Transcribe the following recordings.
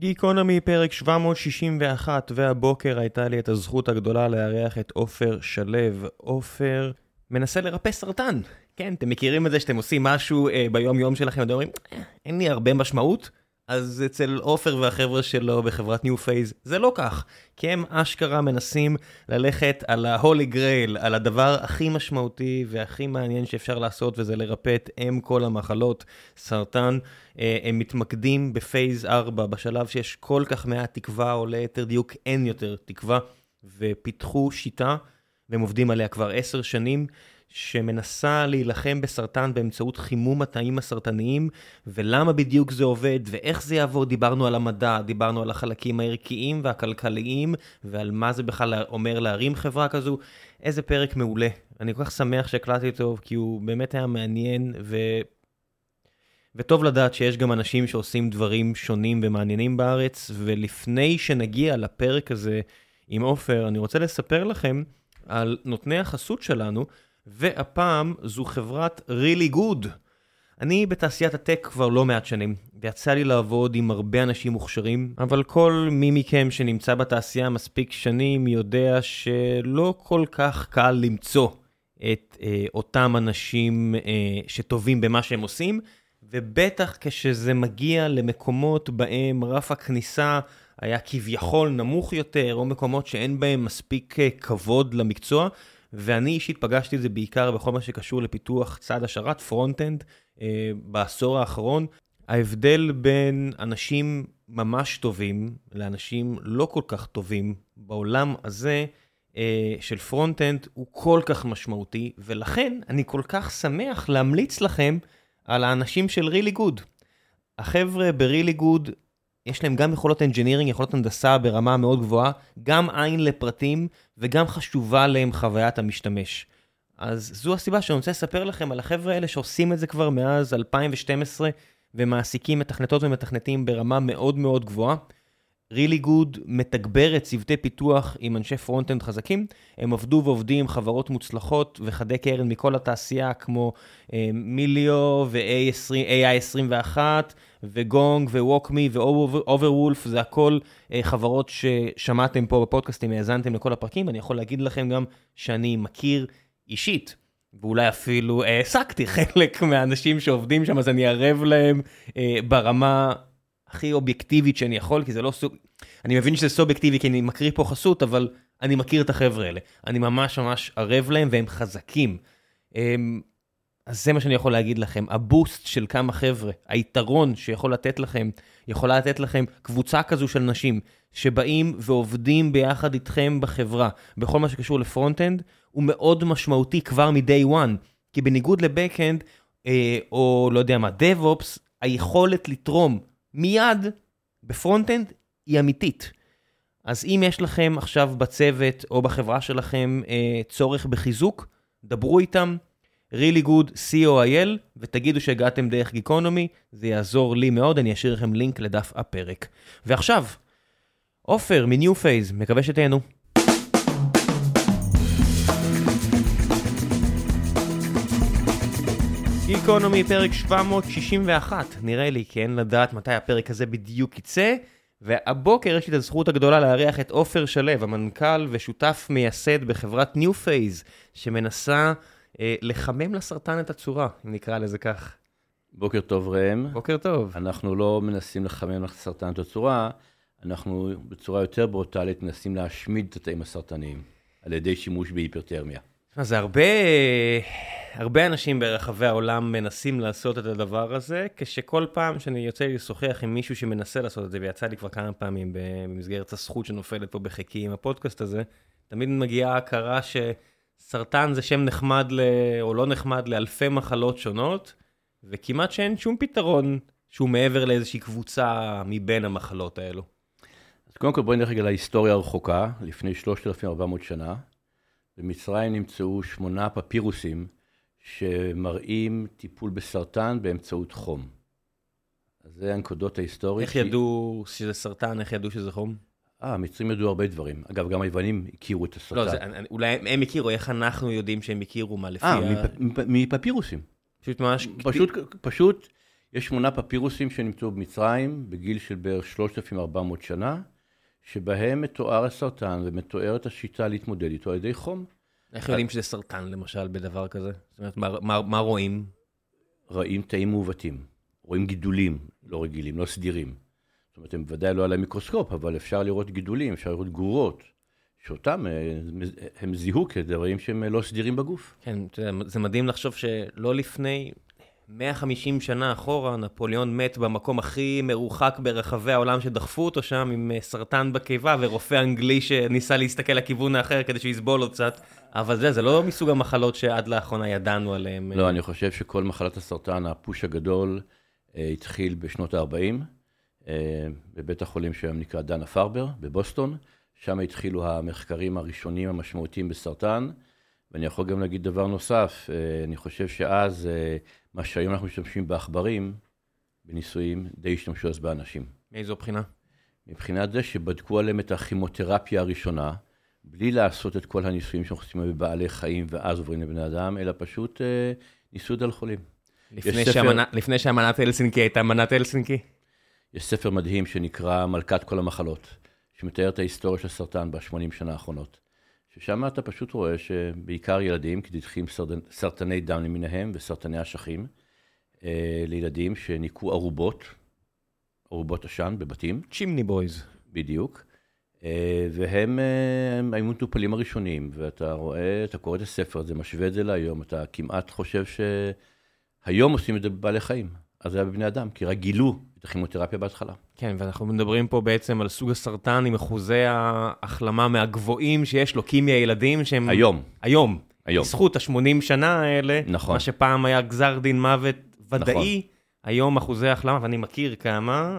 גיקונומי פרק 761, והבוקר הייתה לי את הזכות הגדולה לארח את עופר שלו. עופר מנסה לרפא סרטן. כן, אתם מכירים את זה שאתם עושים משהו אה, ביום יום שלכם, ואתם אומרים, "אה, אין לי הרבה משמעות? אז אצל עופר והחבר'ה שלו בחברת New Phase זה לא כך, כי הם אשכרה מנסים ללכת על ה-holy grail, על הדבר הכי משמעותי והכי מעניין שאפשר לעשות, וזה לרפא את אם כל המחלות, סרטן. אה, הם מתמקדים בפייז 4, בשלב שיש כל כך מעט תקווה, או ליתר דיוק אין יותר תקווה, ופיתחו שיטה, והם עובדים עליה כבר עשר שנים, שמנסה להילחם בסרטן באמצעות חימום התאים הסרטניים, ולמה בדיוק זה עובד, ואיך זה יעבוד, דיברנו על המדע, דיברנו על החלקים הערכיים והכלכליים, ועל מה זה בכלל אומר להרים חברה כזו. איזה פרק מעולה. אני כל כך שמח שהקלטתי אותו, כי הוא באמת היה מעניין, ו... וטוב לדעת שיש גם אנשים שעושים דברים שונים ומעניינים בארץ, ולפני שנגיע לפרק הזה עם עופר, אני רוצה לספר לכם על נותני החסות שלנו, והפעם זו חברת really good. אני בתעשיית הטק כבר לא מעט שנים, ויצא לי לעבוד עם הרבה אנשים מוכשרים, אבל כל מי מכם שנמצא בתעשייה מספיק שנים יודע שלא כל כך קל למצוא את אה, אותם אנשים אה, שטובים במה שהם עושים, ובטח כשזה מגיע למקומות בהם רף הכניסה היה כביכול נמוך יותר, או מקומות שאין בהם מספיק אה, כבוד למקצוע, ואני אישית פגשתי את זה בעיקר בכל מה שקשור לפיתוח צד השרת, front-end, אה, בעשור האחרון. ההבדל בין אנשים ממש טובים לאנשים לא כל כך טובים בעולם הזה אה, של front-end הוא כל כך משמעותי, ולכן אני כל כך שמח להמליץ לכם על האנשים של Really Good. החבר'ה ב-Really Good, יש להם גם יכולות engineering, יכולות הנדסה ברמה מאוד גבוהה, גם עין לפרטים וגם חשובה להם חוויית המשתמש. אז זו הסיבה שאני רוצה לספר לכם על החבר'ה האלה שעושים את זה כבר מאז 2012 ומעסיקים מתכנתות ומתכנתים ברמה מאוד מאוד גבוהה. Really good מתגברת צוותי פיתוח עם אנשי front-end חזקים, הם עבדו ועובדים עם חברות מוצלחות וחדי קרן מכל התעשייה כמו אה, Melio ו-AI21 ו-Gong וו-WalkMe ו-Overwolf, זה הכל אה, חברות ששמעתם פה בפודקאסטים, האזנתם לכל הפרקים, אני יכול להגיד לכם גם שאני מכיר אישית. ואולי אפילו העסקתי חלק מהאנשים שעובדים שם, אז אני ערב להם אה, ברמה הכי אובייקטיבית שאני יכול, כי זה לא סוג... אני מבין שזה סובייקטיבי כי אני מקריא פה חסות, אבל אני מכיר את החבר'ה האלה. אני ממש ממש ערב להם והם חזקים. אמ, אז זה מה שאני יכול להגיד לכם, ה-boost של כמה חבר'ה, היתרון שיכול לתת לכם, יכולה לתת לכם קבוצה כזו של אנשים שבאים ועובדים ביחד איתכם בחברה, בכל מה שקשור ל-front-end, הוא מאוד משמעותי כבר מ-day one, כי בניגוד ל-back-end, אה, או לא יודע מה, DevOps, היכולת לתרום מיד ב-front-end היא אמיתית. אז אם יש לכם עכשיו בצוות או בחברה שלכם אה, צורך בחיזוק, דברו איתם, really good co.il, ותגידו שהגעתם דרך גיקונומי, זה יעזור לי מאוד, אני אשאיר לכם לינק לדף הפרק. ועכשיו, עופר מ-New Phase, מקווה שתהנו. גיקונומי פרק 761, נראה לי, כי אין לדעת מתי הפרק הזה בדיוק יצא. והבוקר יש לי את הזכות הגדולה לארח את עופר שלו, המנכ"ל ושותף מייסד בחברת New Phase, שמנסה אה, לחמם לסרטן את הצורה, אם נקרא לזה כך. בוקר טוב ראם. בוקר טוב. אנחנו לא מנסים לחמם לסרטן את הצורה, אנחנו בצורה יותר ברוטלית מנסים להשמיד את התאים הסרטניים על ידי שימוש בהיפרתרמיה. זה הרבה, הרבה אנשים ברחבי העולם מנסים לעשות את הדבר הזה, כשכל פעם שאני יוצא לי לשוחח עם מישהו שמנסה לעשות את זה, ויצא לי כבר כמה פעמים במסגרת הזכות שנופלת פה בחיקי עם הפודקאסט הזה, תמיד מגיעה הכרה שסרטן זה שם נחמד, ל... או לא נחמד, לאלפי מחלות שונות, וכמעט שאין שום פתרון שהוא מעבר לאיזושהי קבוצה מבין המחלות האלו. אז קודם כל בואי נלך רגע להיסטוריה הרחוקה, לפני 3,400 שנה. במצרים נמצאו שמונה פפירוסים שמראים טיפול בסרטן באמצעות חום. אז זה הנקודות ההיסטוריות. איך ידעו שזה סרטן? איך ידעו שזה חום? אה, המצרים ידעו הרבה דברים. אגב, גם היוונים הכירו את הסרטן. לא, זה, אולי הם, הכירו, איך אנחנו יודעים שהם הכירו מה לפי אה, ה... מפ, מפפירוסים. פשוט ממש... פשוט, פשוט יש שמונה פפירוסים שנמצאו במצרים בגיל של בערך 3,400 שנה, שבהם מתואר הסרטן ומתוארת השיטה להתמודד איתו על ידי חום. איך יודעים שזה סרטן, למשל, בדבר כזה? זאת אומרת, מה, מה, מה רואים? רואים תאים מעוותים, רואים גידולים לא רגילים, לא סדירים. זאת אומרת, הם ודאי לא על המיקרוסקופ, אבל אפשר לראות גידולים, אפשר לראות גרורות, שאותם אה, הם זיהו כדברים שהם לא סדירים בגוף. כן, זה מדהים לחשוב שלא לפני 150 שנה אחורה, נפוליאון מת במקום הכי מרוחק ברחבי העולם שדחפו אותו שם עם אה, סרטן בקיבה ורופא אנגלי שניסה להסתכל לכיוון האחר כדי שיסבול עוד קצת. אבל זה, זה לא מסוג המחלות שעד לאחרונה ידענו עליהן. לא, אני חושב שכל מחלת הסרטן, הפוש הגדול, אה, התחיל בשנות ה-40, אה, בבית החולים שהיום נקרא דנה פרבר, בבוסטון. שם התחילו המחקרים הראשונים המשמעותיים בסרטן. ואני יכול גם להגיד דבר נוסף, אני חושב שאז מה שהיום אנחנו משתמשים בעכברים, בניסויים, די השתמשו אז באנשים. מאיזו בחינה? מבחינת זה שבדקו עליהם את הכימותרפיה הראשונה, בלי לעשות את כל הניסויים שאנחנו עושים בבעלי חיים ואז עוברים לבני אדם, אלא פשוט אה, ניסו את זה על חולים. לפני, ספר... שהמנה, לפני שהמנת הלסינקי הייתה מנת הלסינקי? יש ספר מדהים שנקרא מלכת כל המחלות, שמתאר את ההיסטוריה של הסרטן ב-80 שנה האחרונות. ששם אתה פשוט רואה שבעיקר ילדים, כי דיווחים סרטני דם למיניהם וסרטני אשכים, אה, לילדים שניקו ערובות, ערובות עשן בבתים. צ'ימני בויז. בדיוק. אה, והם אה, היו מטופלים הראשונים, ואתה רואה, אתה קורא את הספר הזה, משווה את זה להיום, אתה כמעט חושב שהיום עושים את זה בבעלי חיים. אז זה היה בבני אדם, כי רק גילו את הכימותרפיה בהתחלה. כן, ואנחנו מדברים פה בעצם על סוג הסרטן עם אחוזי ההחלמה מהגבוהים שיש לו, קימיה ילדים שהם... היום. היום. היום. בזכות ה-80 שנה האלה, נכון. מה שפעם היה גזר דין מוות ודאי, נכון. היום אחוזי החלמה, ואני מכיר כמה,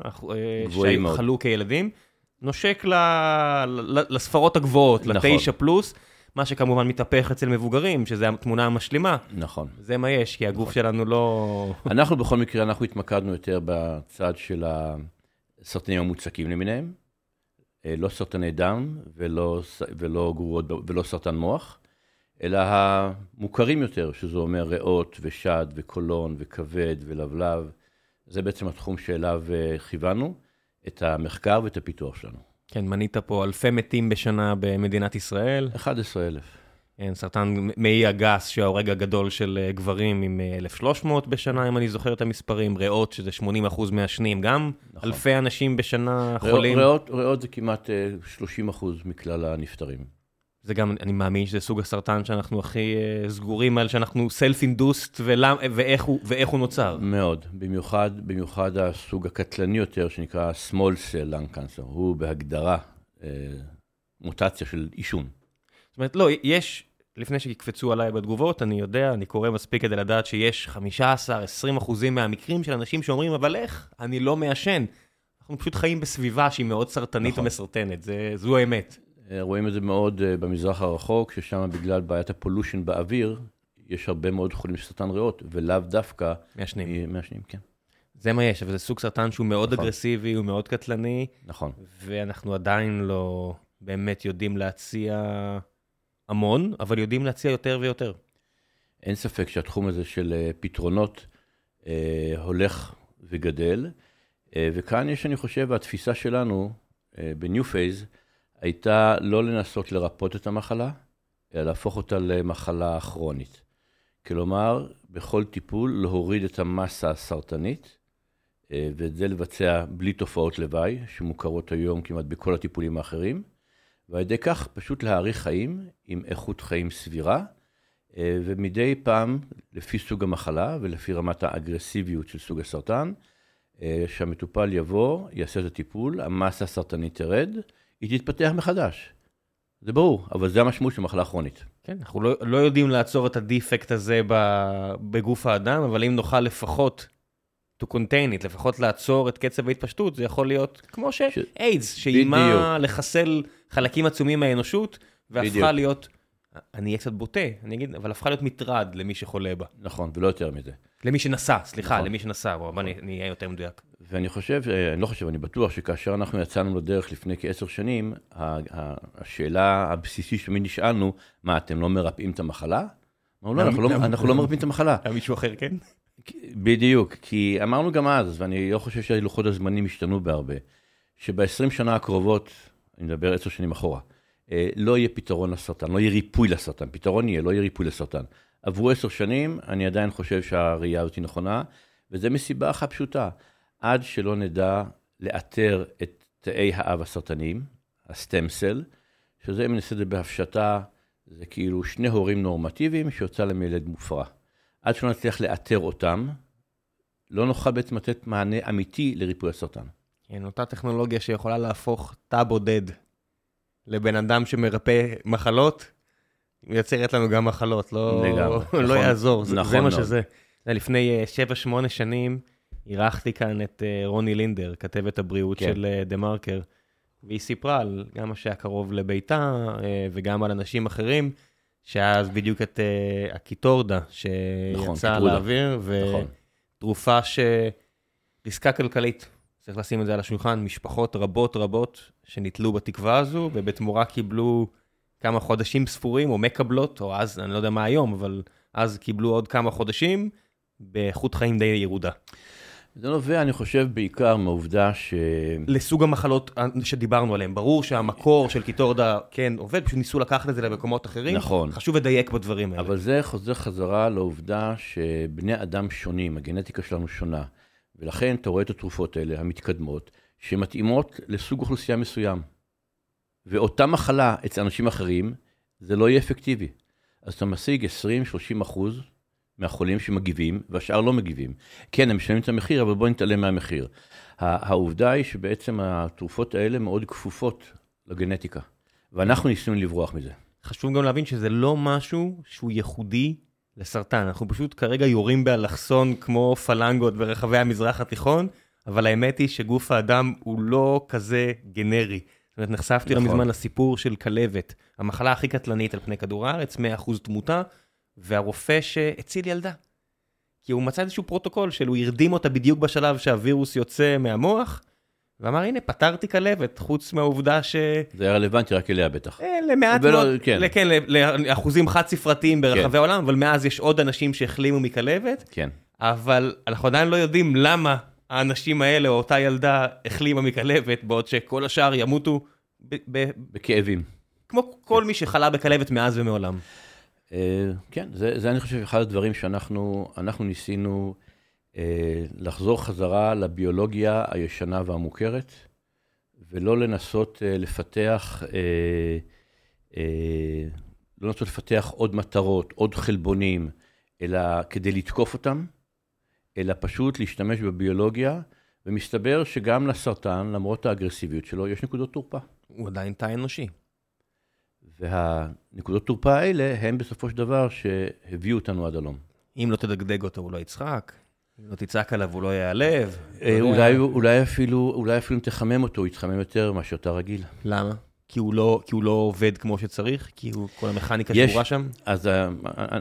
שחלו כילדים, נושק ל... לספרות הגבוהות, נכון. לתשע פלוס. מה שכמובן מתהפך אצל מבוגרים, שזה התמונה המשלימה. נכון. זה מה יש, כי הגוף נכון. שלנו לא... אנחנו בכל מקרה, אנחנו התמקדנו יותר בצד של הסרטנים המוצקים למיניהם, אה, לא סרטני דם ולא, ולא גרורות ולא סרטן מוח, אלא המוכרים יותר, שזה אומר ריאות ושד וקולון וכבד ולבלב. זה בעצם התחום שאליו אה, כיוונו את המחקר ואת הפיתוח שלנו. כן, מנית פה אלפי מתים בשנה במדינת ישראל. 11,000. כן, סרטן מעי הגס, שההורג הגדול של אה, גברים עם 1,300 אה, בשנה, אם אני זוכר את המספרים, ריאות, שזה 80 אחוז מעשנים, גם נכון. אלפי אנשים בשנה חולים. ריאות, ריאות זה כמעט 30 אה, אחוז מכלל הנפטרים. זה גם, אני מאמין שזה סוג הסרטן שאנחנו הכי uh, סגורים על, שאנחנו self-induced, ואיך הוא, ואיך הוא נוצר. מאוד, במיוחד, במיוחד הסוג הקטלני יותר, שנקרא small cell lung cancer, הוא בהגדרה uh, מוטציה של עישון. זאת אומרת, לא, יש, לפני שיקפצו עליי בתגובות, אני יודע, אני קורא מספיק כדי לדעת שיש 15-20 אחוזים מהמקרים של אנשים שאומרים, אבל איך? אני לא מעשן. אנחנו פשוט חיים בסביבה שהיא מאוד סרטנית נכון. ומסרטנת, זה, זו האמת. רואים את זה מאוד אה, במזרח הרחוק, ששם בגלל בעיית הפולושן באוויר, יש הרבה מאוד חולים של סרטן ריאות, ולאו דווקא... מעשנים. מעשנים, כן. זה מה יש, אבל זה סוג סרטן שהוא מאוד נכון. אגרסיבי, הוא מאוד קטלני. נכון. ואנחנו עדיין לא באמת יודעים להציע המון, אבל יודעים להציע יותר ויותר. אין ספק שהתחום הזה של אה, פתרונות אה, הולך וגדל, אה, וכאן יש, אני חושב, התפיסה שלנו אה, ב-New Phase, הייתה לא לנסות לרפא את המחלה, אלא להפוך אותה למחלה כרונית. כלומר, בכל טיפול להוריד את המסה הסרטנית, אה, ואת זה לבצע בלי תופעות לוואי, שמוכרות היום כמעט בכל הטיפולים האחרים, ועל ידי כך פשוט להאריך חיים עם איכות חיים סבירה, אה, ומדי פעם, לפי סוג המחלה ולפי רמת האגרסיביות של סוג הסרטן, אה, שהמטופל יבוא, יעשה את הטיפול, המסה הסרטנית תרד, היא תתפתח מחדש. זה ברור, אבל זה המשמעות של מחלה כרונית. כן, אנחנו לא, לא יודעים לעצור את הדיפקט הזה בגוף האדם, אבל אם נוכל לפחות to contain it, לפחות לעצור את קצב ההתפשטות, זה יכול להיות כמו שאיידס, ש... שאיימה לחסל חלקים עצומים מהאנושות, והפכה בדיוק. להיות, אני אהיה קצת בוטה, אני אגיד, אבל הפכה להיות מטרד למי שחולה בה. נכון, ולא יותר מזה. למי שנסע, סליחה, נכון. למי שנסע, בוא, נכון. נהיה יותר מדויק. ואני חושב, אה, אני לא חושב, אני בטוח שכאשר אנחנו יצאנו לדרך לפני כעשר שנים, השאלה הבסיסית שתמיד נשאלנו, מה, אתם לא מרפאים את המחלה? אמרנו, לא, אנחנו לא, אנחנו לא מרפאים את המחלה. היה מישהו אחר, כן? בדיוק, כי אמרנו גם אז, ואני לא חושב שלוחות הזמנים השתנו בהרבה, שב-20 שנה הקרובות, אני מדבר עשר שנים אחורה, לא יהיה פתרון לסרטן, לא יהיה ריפוי לסרטן, פתרון יהיה, לא יהיה ריפוי לסרטן. עברו עשר שנים, אני עדיין חושב שהראייה הזאת היא נכונה, וזה מסיבה אחת פשוטה, עד שלא נדע לאתר את תאי האב הסרטניים, הסטם סל, שזה, אם נעשה את זה בהפשטה, זה כאילו שני הורים נורמטיביים שיוצא להם ילד מופרע. עד שלא נצליח לאתר אותם, לא נוכל בעצם לתת מענה אמיתי לריפוי הסרטן. כן, אותה טכנולוגיה שיכולה להפוך תא בודד לבן אדם שמרפא מחלות, מייצרת לנו גם מחלות, לא, לגמרי, לא נכון, יעזור, זה, נכון זה מה מאוד. שזה. זה לפני 7-8 שנים אירחתי כאן את אה, רוני לינדר, כתבת הבריאות כן. של אה, TheMarker, והיא סיפרה על גם מה שהיה קרוב לביתה אה, וגם על אנשים אחרים, שהיה אז בדיוק את אה, הקיטרודה נכון, שיצאה קיטרודה. לאוויר, נכון. ותרופה שריסקה כלכלית. צריך לשים את זה על השולחן, משפחות רבות רבות שנתלו בתקווה הזו, ובתמורה קיבלו כמה חודשים ספורים, או מקבלות, או אז, אני לא יודע מה היום, אבל אז קיבלו עוד כמה חודשים, באיכות חיים די ירודה. זה נובע, אני חושב, בעיקר מהעובדה ש... לסוג המחלות שדיברנו עליהן, ברור שהמקור של קיטורדה כן עובד, פשוט ניסו לקחת את זה למקומות אחרים. נכון. חשוב לדייק בדברים האלה. אבל זה חוזר חזרה לעובדה שבני אדם שונים, הגנטיקה שלנו שונה, ולכן אתה רואה את התרופות האלה, המתקדמות, שמתאימות לסוג אוכלוסייה מסוים. ואותה מחלה אצל אנשים אחרים, זה לא יהיה אפקטיבי. אז אתה משיג 20-30 אחוז מהחולים שמגיבים, והשאר לא מגיבים. כן, הם משלמים את המחיר, אבל בואו נתעלם מהמחיר. העובדה היא שבעצם התרופות האלה מאוד כפופות לגנטיקה, ואנחנו ניסינו לברוח מזה. חשוב גם להבין שזה לא משהו שהוא ייחודי לסרטן. אנחנו פשוט כרגע יורים באלכסון כמו פלנגות ברחבי המזרח התיכון, אבל האמת היא שגוף האדם הוא לא כזה גנרי. זאת אומרת, נחשפתי לא נכון. מזמן לסיפור של כלבת, המחלה הכי קטלנית על פני כדור הארץ, 100% תמותה, והרופא שהציל ילדה. כי הוא מצא איזשהו פרוטוקול של הוא הרדים אותה בדיוק בשלב שהווירוס יוצא מהמוח, ואמר, הנה, פתרתי כלבת, חוץ מהעובדה ש... זה היה רלוונטי רק אליה בטח. אה, למעט ולא- מאוד, כן. כן, כן, לאחוזים חד ספרתיים ברחבי כן. העולם, אבל מאז יש עוד אנשים שהחלימו מכלבת, כן. אבל אנחנו עדיין לא יודעים למה האנשים האלה או אותה ילדה החלימה מכלבת, בעוד שכל השאר ימותו ב- ב- בכאבים. כמו כל מי שחלה בכלבת מאז ומעולם. אה, כן, זה, זה אני חושב אחד הדברים שאנחנו אנחנו ניסינו לחזור חזרה לביולוגיה הישנה והמוכרת, ולא לנסות אה, לפתח, אה, אה, לא לנסות לפתח עוד מטרות, עוד חלבונים, אלא כדי לתקוף אותם, אלא פשוט להשתמש בביולוגיה, ומסתבר שגם לסרטן, למרות האגרסיביות שלו, יש נקודות תורפה. הוא עדיין תא אנושי. והנקודות תורפה האלה הם בסופו של דבר שהביאו אותנו עד הלום. אם לא תדגדג אותו הוא לא יצחק, אם לא תצעק עליו הוא לא ייעלב. אה, לא. אולי, אולי, אפילו, אולי אפילו אם תחמם אותו, הוא יתחמם יותר מאשר אתה רגיל. למה? כי הוא לא, כי הוא לא עובד כמו שצריך? כי הוא, כל המכניקה יש- שבורה שם? אז אה,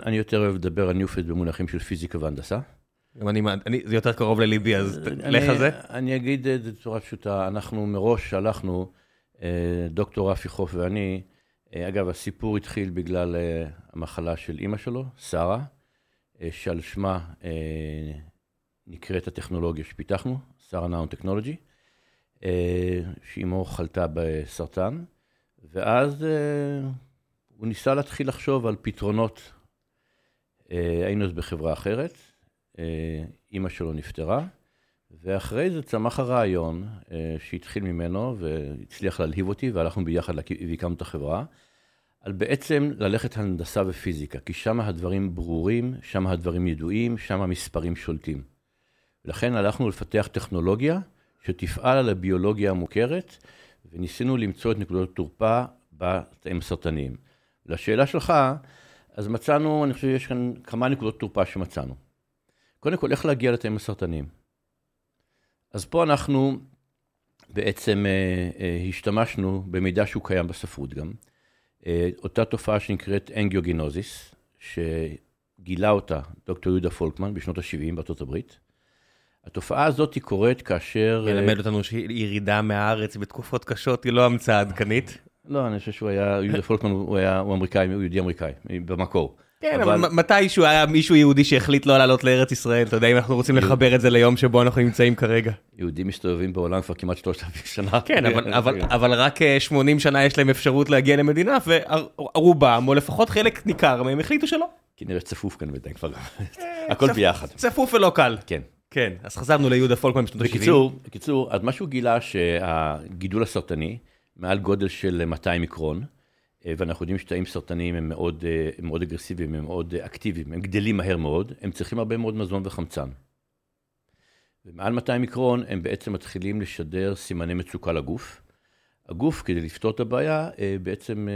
אני יותר אוהב לדבר על ניופד במונחים של פיזיקה והנדסה. גם אני, אני, זה יותר קרוב לליבי, אז אני- לך על זה. אני אגיד את זה בצורה פשוטה, אנחנו מראש שלחנו, אה, דוקטור רפי חוף ואני, אה, אגב, הסיפור התחיל בגלל אה, המחלה של אימא שלו, שרה, אה, שעל שמה אה, נקראת הטכנולוגיה שפיתחנו, שרה נאון טכנולוגי, אה, שאימו חלתה בסרטן, ואז אה, הוא ניסה להתחיל לחשוב על פתרונות. אה, היינו אז בחברה אחרת, אה, אימא שלו נפטרה, ואחרי זה צמח הרעיון אה, שהתחיל ממנו והצליח להלהיב אותי, והלכנו ביחד והקמנו את החברה, על בעצם ללכת הנדסה ופיזיקה, כי שם הדברים ברורים, שם הדברים ידועים, שם המספרים שולטים. ולכן הלכנו לפתח טכנולוגיה שתפעל על הביולוגיה המוכרת, וניסינו למצוא את נקודות התורפה בתאים הסרטניים. לשאלה שלך, אז מצאנו, אני חושב שיש כאן כמה נקודות תורפה שמצאנו. קודם כל, איך להגיע לתאים הסרטניים? אז פה אנחנו בעצם אה, אה, השתמשנו במידע שהוא קיים בספרות גם. אה, אותה תופעה שנקראת אנגיוגינוזיס, שגילה אותה דוקטור יהודה פולקמן בשנות ה-70 בארצות הברית. התופעה הזאת היא קורית כאשר... אה, מלמד אותנו שירידה מהארץ בתקופות קשות היא לא המצאה עדכנית. לא, אני חושב שהוא היה, יהודה פולקמן הוא היה, הוא אמריקאי, הוא יהודי אמריקאי, במקור. כן, אבל מתישהו היה מישהו יהודי שהחליט לא לעלות לארץ ישראל, אתה יודע, אם אנחנו רוצים לחבר את זה ליום שבו אנחנו נמצאים כרגע. יהודים מסתובבים בעולם כבר כמעט 3,000 שנה. כן, אבל רק 80 שנה יש להם אפשרות להגיע למדינה, ורובם, או לפחות חלק ניכר מהם, החליטו שלא. כנראה צפוף כאן בינתיים כבר, הכל ביחד. צפוף ולא קל. כן. כן, אז חזרנו ליהודה פולקמן בשנות ה-70. בקיצור, בקיצור, אז מה שהוא גילה שהגידול הסרטני, מעל גודל של 200 מיקרון, אה, ואנחנו יודעים שתאים סרטניים הם מאוד, אה, הם מאוד אגרסיביים, הם מאוד אה, אקטיביים, הם גדלים מהר מאוד, הם צריכים הרבה מאוד מזון וחמצן. ומעל 200 מיקרון הם בעצם מתחילים לשדר סימני מצוקה לגוף. הגוף, כדי לפתור את הבעיה, בעצם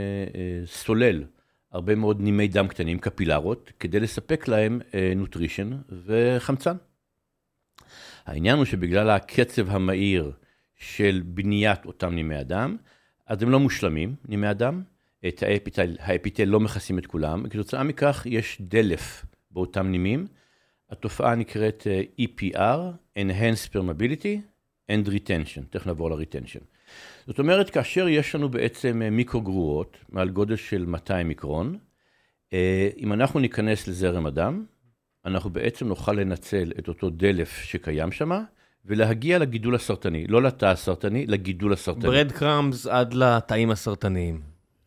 סולל הרבה מאוד נימי דם קטנים, קפילרות, כדי לספק להם nutrition וחמצן. העניין הוא שבגלל הקצב המהיר של בניית אותם נימי הדם, אז הם לא מושלמים, נימי הדם, את האפיטל, האפיטל לא מכסים את כולם, וכתוצאה מכך יש דלף באותם נימים. התופעה נקראת אה, EPR, Enhanced Permeability and Retention, תכף נעבור ל-retention. זאת אומרת, כאשר יש לנו בעצם אה, מיקרוגרורות מעל גודל של 200 מיקרון, אה, אם אנחנו ניכנס לזרם הדם, אנחנו בעצם נוכל לנצל את אותו דלף שקיים שם, ולהגיע לגידול הסרטני, לא לתא הסרטני, לגידול הסרטני. ברד קראמס עד לתאים הסרטניים.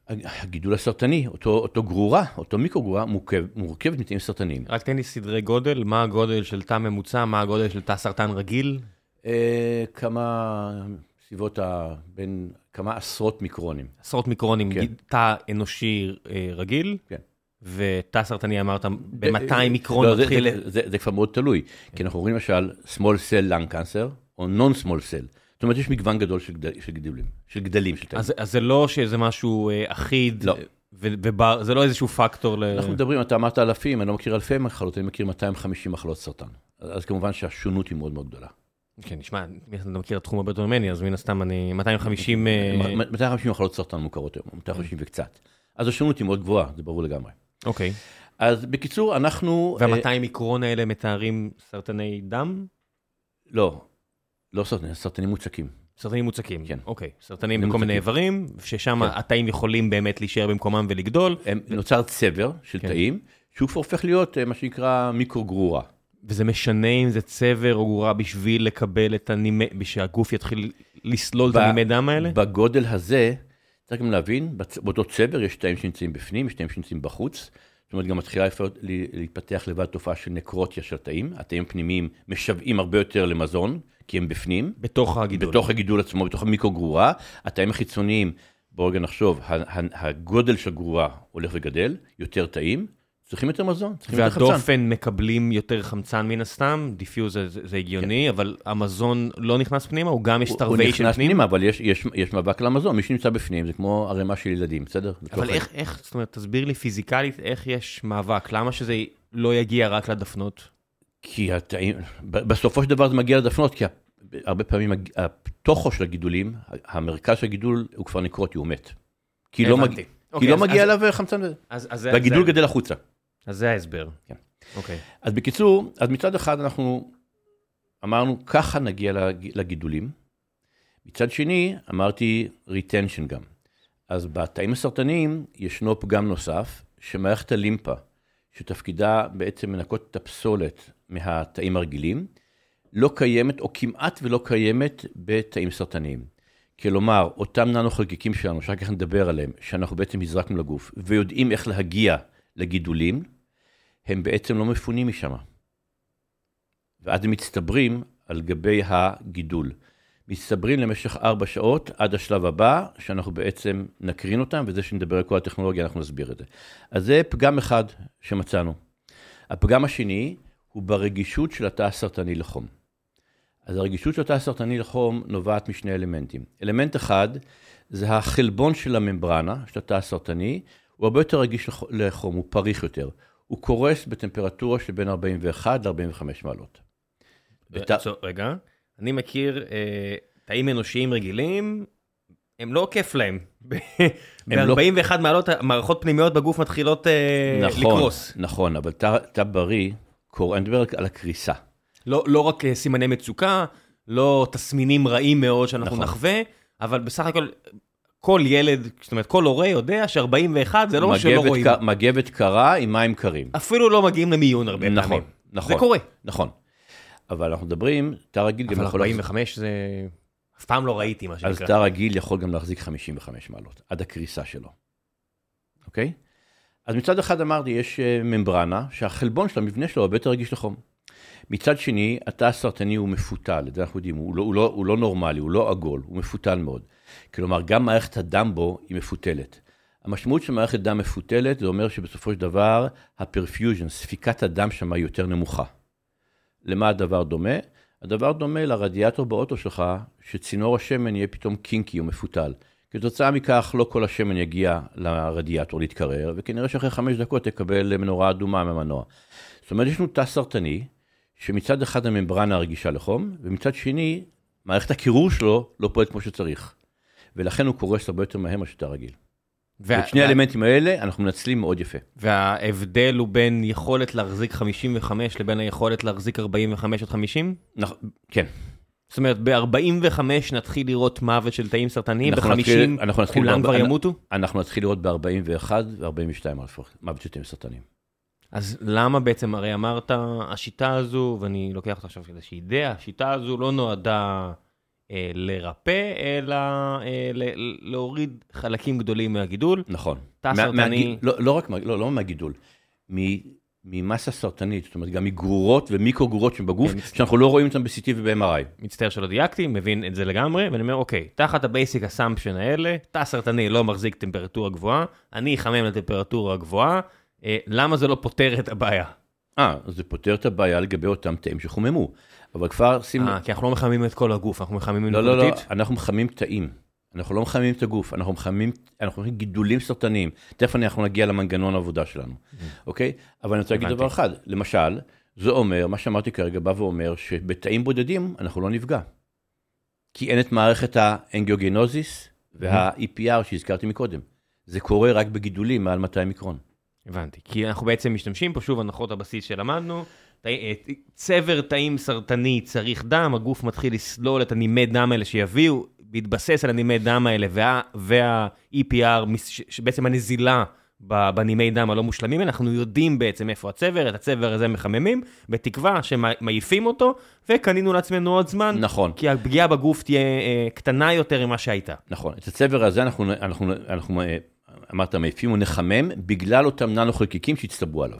הגידול הסרטני, אותו, אותו גרורה, אותו מיקרוגרורה, מורכב, מורכבת מתאים סרטניים. רק תן לי סדרי גודל, מה הגודל של תא ממוצע, מה הגודל של תא סרטן רגיל? אה, כמה, סביבות ה... בין כמה עשרות מיקרונים. עשרות מיקרונים, כן. תא אנושי אה, רגיל? כן. ותא סרטני אמרת ב-200 אה, מיקרון לא, מתחיל... זה, זה, זה, זה כבר מאוד תלוי, כן. כי אנחנו רואים למשל small cell lung cancer, או non small cell. זאת אומרת, יש מגוון גדול של, גדל, של גידולים, של גדלים של תאים. אז, אז זה לא שזה משהו אה, אחיד, לא. וזה לא איזשהו פקטור ל... אנחנו מדברים, אתה אמרת אלפים, אני לא מכיר אלפי מחלות, אני מכיר 250 מחלות סרטן. אז כמובן שהשונות היא מאוד מאוד גדולה. כן, נשמע, אתה מכיר את תחום הרבה יותר ממני, אז מן הסתם אני 250... 250 אה, מחלות סרטן מוכרות היום, 250 וקצת. אז השונות היא מאוד גבוהה, זה ברור לגמרי. אוקיי. אז בקיצור, אנחנו... וה-200 מיקרון האלה מתארים סרטני דם? לא, לא סרטנים, סרטנים מוצקים. סרטנים מוצקים, כן. אוקיי. סרטנים בכל מיני איברים, ששם כן. התאים יכולים באמת להישאר במקומם ולגדול. הם, ו... נוצר צבר של כן. תאים, שהוא כבר הופך להיות אה, מה שנקרא מיקרוגרורה. וזה משנה אם זה צבר או גרורה בשביל לקבל את הנימי, בשביל שהגוף יתחיל לסלול ב, את הנימי דם האלה? בגודל הזה, צריך גם להבין, באותו צבר יש תאים שנמצאים בפנים, יש תאים שנמצאים בחוץ. זאת אומרת, גם מתחילה להתפתח לבד תופעה של נקרוטיה של תאים. התאים הפנימיים משוועים הרבה יותר למזון, כי הם בפנים. בתוך הגידול. בתוך הגידול עצמו, בתוך המיקרוגרורה. התאים החיצוניים, בואו רגע נחשוב, הגודל של הגרורה הולך וגדל, יותר תאים, צריכים יותר מזון, צריכים יותר חמצן. והדופן מקבלים יותר חמצן מן הסתם, diffuse זה, זה הגיוני, כן. אבל המזון לא נכנס פנימה, הוא גם יש starvation פנימה? הוא נכנס פנימה, אבל יש, יש, יש מאבק למזון, מי שנמצא בפנים זה כמו ערימה של ילדים, בסדר? אבל איך, איך, זאת אומרת, תסביר לי פיזיקלית איך יש מאבק, למה שזה לא יגיע רק לדפנות? כי התאים, בסופו של דבר זה מגיע לדפנות, כי הרבה פעמים התוכו של הגידולים, המרכז של הגידול הוא כבר נקרוטי, הוא מת. כי לא, מג... אוקיי, לא מגיע אליו חמצן, והגידול גדל החוצה. אז זה ההסבר. כן. אוקיי. אז בקיצור, אז מצד אחד אנחנו אמרנו, ככה נגיע לגידולים. מצד שני, אמרתי retention גם. אז בתאים הסרטניים ישנו פגם נוסף, שמערכת הלימפה, שתפקידה בעצם לנקות את הפסולת מהתאים הרגילים, לא קיימת או כמעט ולא קיימת בתאים סרטניים. כלומר, אותם ננו חלקיקים שלנו, שאחר כך נדבר עליהם, שאנחנו בעצם הזרקנו לגוף, ויודעים איך להגיע לגידולים, הם בעצם לא מפונים משם. ואז הם מצטברים על גבי הגידול. מצטברים למשך ארבע שעות עד השלב הבא, שאנחנו בעצם נקרין אותם, וזה שנדבר על כל הטכנולוגיה, אנחנו נסביר את זה. אז זה פגם אחד שמצאנו. הפגם השני הוא ברגישות של התא הסרטני לחום. אז הרגישות של התא הסרטני לחום נובעת משני אלמנטים. אלמנט אחד זה החלבון של הממברנה, של התא הסרטני, הוא הרבה יותר רגיש לחום, הוא פריך יותר. הוא קורס בטמפרטורה של בין 41 ל-45 מעלות. רגע, אני מכיר אה, תאים אנושיים רגילים, הם לא כיף להם. ב-41 לא... מעלות, מערכות פנימיות בגוף מתחילות אה, נכון, לקרוס. נכון, אבל תא בריא, אני מדבר על הקריסה. לא, לא רק אה, סימני מצוקה, לא תסמינים רעים מאוד שאנחנו נכון. נחווה, אבל בסך הכל כל ילד, זאת אומרת, כל הורה יודע ש-41 זה לא מה שלא רואים. מגבת קרה עם מים קרים. אפילו לא מגיעים למיון הרבה נכון, פעמים. נכון. זה קורה. נכון. אבל אנחנו מדברים, תא רגיל גם אבל יכול... 45 זה... אף פעם לא ראיתי מה אז שנקרא. תא רגיל יכול גם להחזיק 55 מעלות, עד הקריסה שלו, אוקיי? אז מצד אחד אמרתי, יש אה, ממברנה שהחלבון של המבנה שלו הרבה יותר רגיש לחום. מצד שני, התא הסרטני הוא מפותל, את זה אנחנו יודעים, הוא לא, הוא, לא, הוא לא נורמלי, הוא לא עגול, הוא מפותל מאוד. כלומר, גם מערכת הדם בו היא מפותלת. המשמעות של מערכת דם מפותלת, זה אומר שבסופו של דבר, ה perfusion, ספיקת הדם שם היא יותר נמוכה. למה הדבר דומה? הדבר דומה לרדיאטור באוטו שלך, שצינור השמן יהיה פתאום קינקי או מפותל. כתוצאה מכך, לא כל השמן יגיע לרדיאטור להתקרר, וכנראה שאחרי חמש דקות תקבל מנורה אדומה מהמנוע. זאת אומרת, יש לנו תא סרטני, שמצד אחד הממברנה רגישה לחום, ומצד שני, מערכת הקירור שלו לא פועלת כמו שצריך. ולכן הוא קורס הרבה יותר מהר מאשר תא רגיל. וה- את שני וה- האלמנטים האלה אנחנו מנצלים מאוד יפה. וההבדל הוא בין יכולת להחזיק 55 לבין היכולת להחזיק 45 עד 50? נכ- כן. זאת אומרת, ב-45 נתחיל לראות מוות של תאים סרטניים, אנחנו נתחיל- ב-50 אנחנו נתחיל כולם כבר ימותו? אנחנו נתחיל לראות ב-41 ו-42 מוות של תאים סרטניים. אז למה בעצם, הרי אמרת, השיטה הזו, ואני לוקח אותה עכשיו כאיזושהי אידאה, השיטה הזו לא נועדה לרפא, אלא אה, להוריד חלקים גדולים מהגידול. נכון. תא מה- סרטני- לא לא רק, לא לא מהגידול, מ- ממסה סרטנית, זאת אומרת גם מגרורות ומיקרו-גרורות שבגוף, כן, שאנחנו לא רואים אותן ב-CT וב-MRI. מצטער שלא דייקתי, מבין את זה לגמרי, ואני אומר, אוקיי, תחת ה basic assumption האלה, תא סרטני לא מחזיק טמפרטורה גבוהה, אני אחמם לטמפרטורה גבוהה, אה, למה זה לא פותר את הבעיה? אה, זה פותר את הבעיה לגבי אותם תאים שחוממו. אבל כבר שים... אה, כי אנחנו לא מחממים את כל הגוף, אנחנו מחממים לא, לא, לא? אנחנו מחממים תאים. אנחנו לא מחממים את הגוף, אנחנו מחממים, אנחנו מחממים גידולים סרטניים. תכף אנחנו נגיע למנגנון העבודה שלנו, אוקיי? אבל אני רוצה להגיד Mm. דבר אחד, למשל, זה אומר, מה שאמרתי כרגע בא ואומר, שבתאים בודדים אנחנו לא נפגע. כי אין את מערכת האנגיוגנוזיס וה-EPR שהזכרתי מקודם. זה קורה רק בגידולים מעל 200 מיקרון. הבנתי, כי אנחנו בעצם משתמשים פה, שוב, הנחות הבסיס שלמדנו, צבר תאים סרטני צריך דם, הגוף מתחיל לסלול את הנימי דם האלה שיביאו, בהתבסס על הנימי דם האלה, וה- וה-EPR, שבעצם הנזילה בנימי דם הלא מושלמים, אנחנו יודעים בעצם איפה הצבר, את הצבר הזה מחממים, בתקווה שמעיפים אותו, וקנינו לעצמנו עוד זמן, נכון. כי הפגיעה בגוף תהיה אה, קטנה יותר ממה שהייתה. נכון, את הצבר הזה אנחנו, אנחנו, אנחנו אה, אמרת, מעיפים או נחמם בגלל אותם ננו חלקיקים שהצטברו עליו.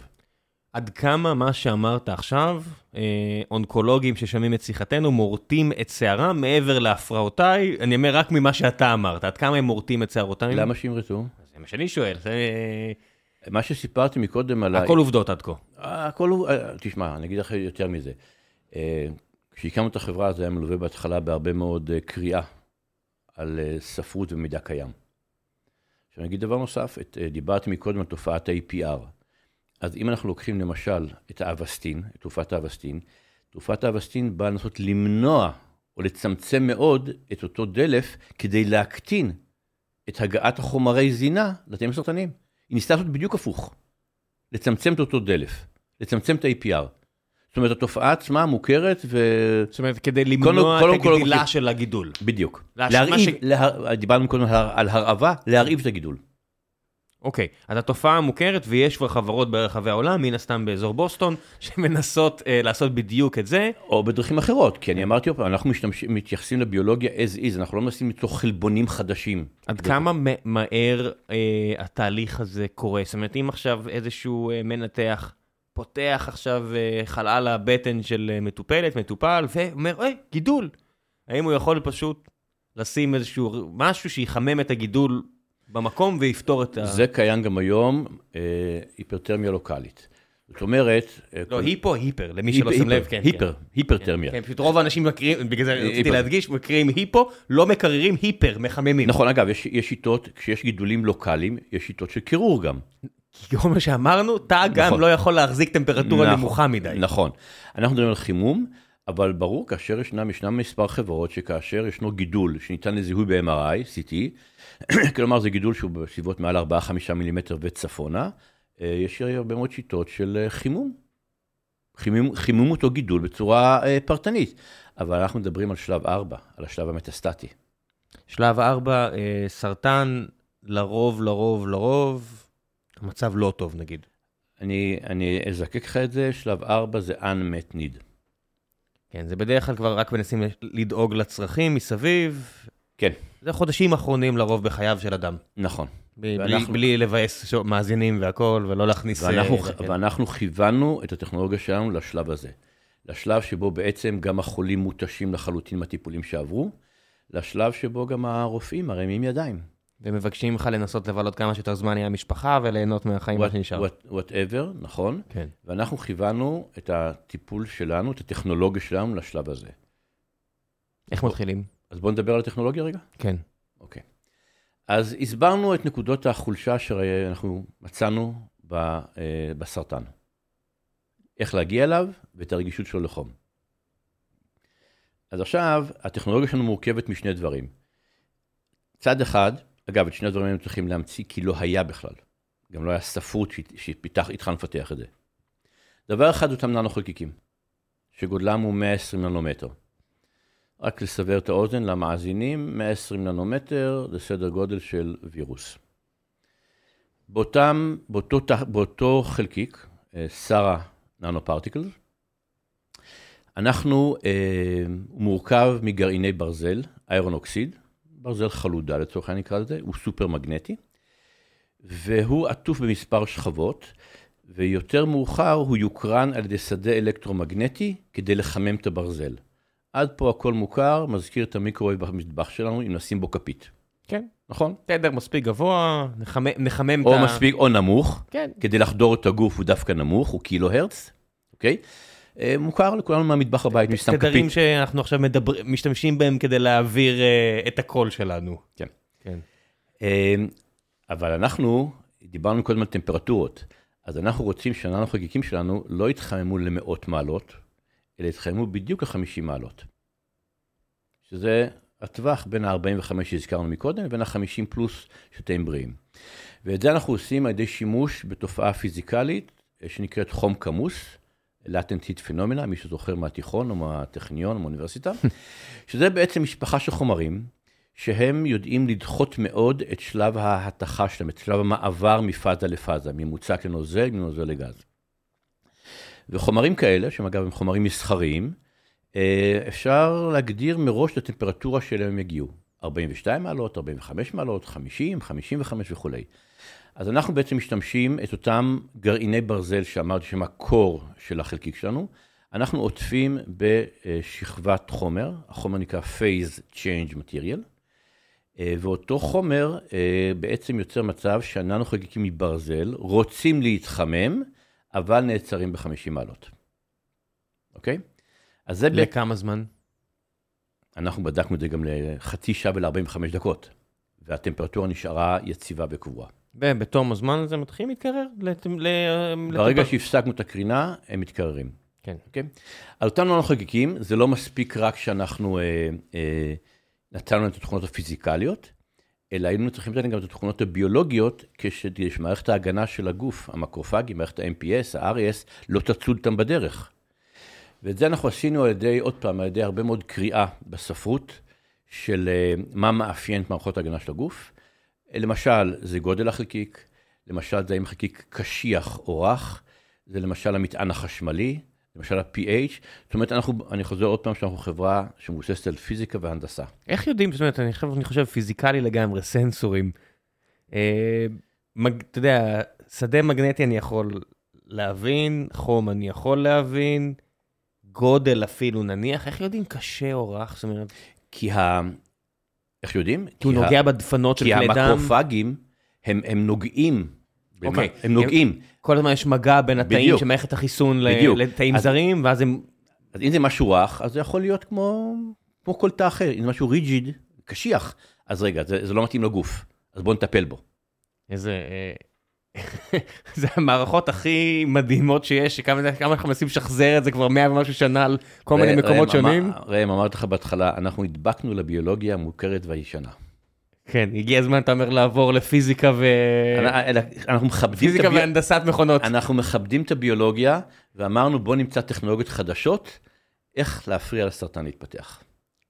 עד כמה מה שאמרת עכשיו, אה, אונקולוגים ששומעים את שיחתנו, מורטים את שערם מעבר להפרעותיי, אני אומר רק ממה שאתה אמרת, עד כמה הם מורטים את שערותיי? למה שימרטו? זה מה שאני שואל, זה... מה שסיפרתי מקודם על. הכל עובדות עד כה. הכל הוא, אה, תשמע, אני אגיד לך יותר מזה. אה, כשהקמנו את החברה זה היה מלווה בהתחלה בהרבה מאוד אה, קריאה על ספרות ומידע קיים. עכשיו אני אגיד דבר נוסף, את, דיברתי מקודם על תופעת ה-APR. אז אם אנחנו לוקחים למשל את האבסטין, את תרופת האבסטין, תרופת האבסטין באה לנסות למנוע או לצמצם מאוד את אותו דלף כדי להקטין את הגעת החומרי זינה לתאים הסרטניים. היא ניסתה לעשות בדיוק הפוך. לצמצם את אותו דלף, לצמצם את ה-APR. זאת אומרת, התופעה עצמה מוכרת ו... זאת אומרת, כדי למנוע קודם את כל- הגדילה של הגידול. בדיוק. להרעיב, ש- לה... דיברנו קודם על הר- על הרעבה, להרעיב את הגידול. אוקיי, אז התופעה מוכרת ויש כבר חברות ברחבי העולם, מן הסתם באזור בוסטון, שמנסות אה, לעשות בדיוק את זה. או בדרכים אחרות, כי אני אמרתי עוד פעם, אנחנו משתמשים, מתייחסים לביולוגיה as is, אנחנו לא מנסים ליצור חלבונים חדשים. עד כמה מהר אה, התהליך הזה קורה? זאת אומרת, אם עכשיו איזשהו אה, מנתח פותח עכשיו אה, חלל הבטן של אה, מטופלת, מטופל, ואומר, היי, גידול. האם הוא יכול פשוט לשים איזשהו משהו שיחמם את הגידול במקום ויפתור את ה... זה קיים גם היום, אה, היפרתרמיה לוקאלית. זאת אומרת... אה, לא, כל- היפו, היפר, למי היפר, שלא שם לב, כן. היפר, כן. היפרתרמיה. כן, פשוט רוב האנשים מקריאים, בגלל זה רציתי היפר. להדגיש, מקריאים היפו, לא מקררים היפר, מחממים. נכון, אגב, יש, יש שיטות, כשיש גידולים לוקאליים, יש שיטות של קירור גם. כי כל מה שאמרנו, תא גם נכון. לא יכול להחזיק טמפרטורה נכון, נמוכה מדי. נכון. אנחנו מדברים על חימום, אבל ברור, כאשר ישנם, ישנם מספר חברות שכאשר ישנו גידול שניתן לזיהוי ב-MRI, CT, כלומר זה גידול שהוא בסביבות מעל 4-5 מילימטר וצפונה, אה, יש הרבה מאוד שיטות של אה, חימום. חימום, חימום אותו גידול בצורה אה, פרטנית, אבל אנחנו מדברים על שלב 4, על השלב המטסטטי. שלב 4, אה, סרטן, לרוב, לרוב, לרוב, המצב לא טוב נגיד. אני, אני אזקק לך את זה, שלב 4 זה unmet need. כן, זה בדרך כלל כבר רק מנסים לדאוג לצרכים מסביב. כן. זה חודשים אחרונים לרוב בחייו של אדם. נכון. בלי, ואנחנו- בלי לבאס מאזינים והכל, ולא להכניס... ואנחנו, אה, כן. ואנחנו כיוונו את הטכנולוגיה שלנו לשלב הזה. לשלב שבו בעצם גם החולים מותשים לחלוטין מהטיפולים שעברו, לשלב שבו גם הרופאים מרימים ידיים. ומבקשים ממך לנסות לבלות כמה שיותר זמן עם המשפחה וליהנות מהחיים מה שנשאר. וואטאבר, נכון? כן. ואנחנו כיוונו את הטיפול שלנו, את הטכנולוגיה שלנו לשלב הזה. איך מתחילים? אז בואו נדבר על הטכנולוגיה רגע. כן. אוקיי. אז הסברנו את נקודות החולשה שאנחנו מצאנו ב, אה, בסרטן. איך להגיע אליו ואת הרגישות שלו לחום. אז עכשיו, הטכנולוגיה שלנו מורכבת משני דברים. צד אחד, אגב, את שני הדברים האלה צריכים להמציא כי לא היה בכלל. גם לא היה ספרות שהת- שפיתח, התחלנו לפתח את זה. דבר אחד, אותם ננו חלקיקים, שגודלם הוא 120 ננומטר. רק לסבר את האוזן למאזינים, 120 ננומטר זה סדר גודל של וירוס. באותם, באותו, באותו חלקיק, שרה nano particles, אנחנו, אה, הוא מורכב מגרעיני ברזל, iron oxide, ברזל חלודה לצורך העניין נקרא לזה, הוא סופר מגנטי, והוא עטוף במספר שכבות, ויותר מאוחר הוא יוקרן על ידי שדה אלקטרומגנטי כדי לחמם את הברזל. עד פה הכל מוכר, מזכיר את המיקרואייב במטבח שלנו, אם נשים בו כפית. כן. נכון? תדר מספיק גבוה, נחמם, נחמם או את ה... מספיק, או נמוך, כן. כדי לחדור את הגוף הוא דווקא נמוך, הוא קילו הרץ, אוקיי? אה, מוכר לכולנו מהמטבח בבית, מי ששם תדרים כפית. שאנחנו עכשיו מדבר... משתמשים בהם כדי להעביר אה, את הקול שלנו. כן. כן. אה, אבל אנחנו, דיברנו קודם על טמפרטורות, אז אנחנו רוצים שהננו חלקיקים שלנו לא יתחממו למאות מעלות, אלא יתחממו בדיוק ל-50 מעלות. שזה הטווח בין ה-45 שהזכרנו מקודם לבין ה-50 פלוס שתיהם בריאים. ואת זה אנחנו עושים על ידי שימוש בתופעה פיזיקלית אה, שנקראת חום כמוס, latent heat phenomena, מי שזוכר מהתיכון או מהטכניון או מהאוניברסיטה, שזה בעצם משפחה של חומרים שהם יודעים לדחות מאוד את שלב ההתכה שלהם, את שלב המעבר מפאזה לפאזה, ממוצק לנוזל, מנוזל לגז. וחומרים כאלה, שהם אגב הם חומרים מסחריים, אה, אפשר להגדיר מראש את הטמפרטורה שלהם הם יגיעו. 42 מעלות, 45 מעלות, 50, 55 וכולי. אז אנחנו בעצם משתמשים את אותם גרעיני ברזל שאמרתי שהם הקור של החלקיק שלנו, אנחנו עוטפים בשכבת חומר, החומר נקרא Phase Change Material, אה, ואותו חומר אה, בעצם יוצר מצב שהננו חלקיקים מברזל רוצים להתחמם, אבל נעצרים ב-50 מעלות. אוקיי? אז זה... לכמה זמן? אנחנו בדקנו את זה גם לחצי שעה ול-45 דקות, והטמפרטורה נשארה יציבה וקבועה. ובתום הזמן הזה מתחילים להתקרר? לת- ל- ברגע לטמפר- שהפסקנו את הקרינה, הם מתקררים. כן. אוקיי? על אותם ננו חלקיקים, זה לא מספיק רק שאנחנו אה, אה, נתנו את התכונות הפיזיקליות, אלא היינו צריכים לתת גם את התכונות הביולוגיות, כדי שמערכת ההגנה של הגוף, המקרופגים, מערכת ה-MPS, ה-RES, לא תצוד אותם בדרך. ואת זה אנחנו עשינו על ידי, עוד פעם, על ידי הרבה מאוד קריאה בספרות של אה, מה מאפיין את מערכות ההגנה של הגוף. למשל, זה גודל החלקיק, למשל, זה האם החלקיק קשיח או רך, זה למשל המטען החשמלי, למשל ה-PH. זאת אומרת, אנחנו, אני חוזר עוד פעם שאנחנו חברה שמבוססת על פיזיקה והנדסה. איך יודעים, זאת אומרת, אני חושב, אני חושב פיזיקלי לגמרי, סנסורים. אה, מג, אתה יודע, שדה מגנטי אני יכול להבין, חום אני יכול להבין, גודל אפילו נניח, איך יודעים קשה או רך? זאת אומרת, כי ה... איך יודעים? כי הוא ה- נוגע בדפנות של כי כלי דם, המקרופגים, הם, הם נוגעים. במה? אוקיי. הם נוגעים. כל הזמן יש מגע בין התאים. של מערכת החיסון. לתאים זרים, ואז הם... אז אם זה משהו רך, אז זה יכול להיות כמו, כמו כל תא אחר. אם זה משהו ריג'יד, קשיח, אז רגע, זה, זה לא מתאים לגוף, אז בואו נטפל בו. איזה... אה, זה המערכות הכי מדהימות שיש, שכמה כמה אנחנו מנסים לשחזר את זה כבר מאה ומשהו שנה על כל מיני מקומות שונים. ראם, אמרתי לך בהתחלה, אנחנו הדבקנו לביולוגיה המוכרת והישנה. כן, הגיע הזמן, אתה אומר, לעבור לפיזיקה ו... אלא- אנחנו מכבדים פיזיקה הביו- והנדסת מכונות. אנחנו מכבדים את הביולוגיה, ואמרנו בואו נמצא טכנולוגיות חדשות, איך להפריע לסרטן להתפתח.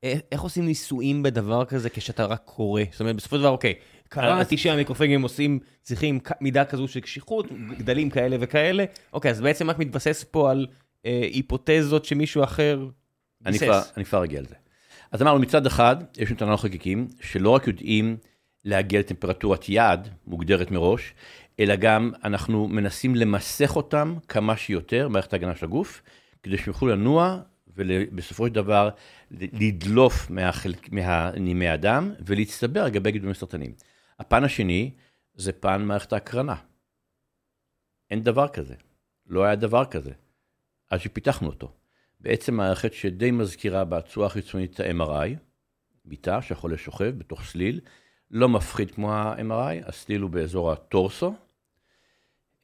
איך איך עושים ניסויים בדבר כזה כשאתה רק קורא? זאת אומרת, בסופו של דבר, אוקיי, קראתי שהמיקרופגים עושים, צריכים מידה כזו של קשיחות, גדלים כאלה וכאלה, אוקיי, אז בעצם רק מתבסס פה על אה, היפותזות שמישהו אחר אני ביסס. אני כבר אגיע לזה. אז אמרנו, מצד אחד, יש לנו טענות חלקיקים, שלא רק יודעים להגיע לטמפרטורת יעד מוגדרת מראש, אלא גם אנחנו מנסים למסך אותם כמה שיותר, מערכת ההגנה של הגוף, כדי שהם יוכלו לנוע, ובסופו של דבר לדלוף מהחלק, מהנימי הדם, ולהצטבר על גבי גידולים סרטניים. הפן השני, זה פן מערכת ההקרנה. אין דבר כזה. לא היה דבר כזה, עד שפיתחנו אותו. בעצם מערכת שדי מזכירה בצורה החיצונית את ה-MRI, מיטה שהחולה שוכב בתוך סליל, לא מפחיד כמו ה-MRI, הסליל הוא באזור הטורסו,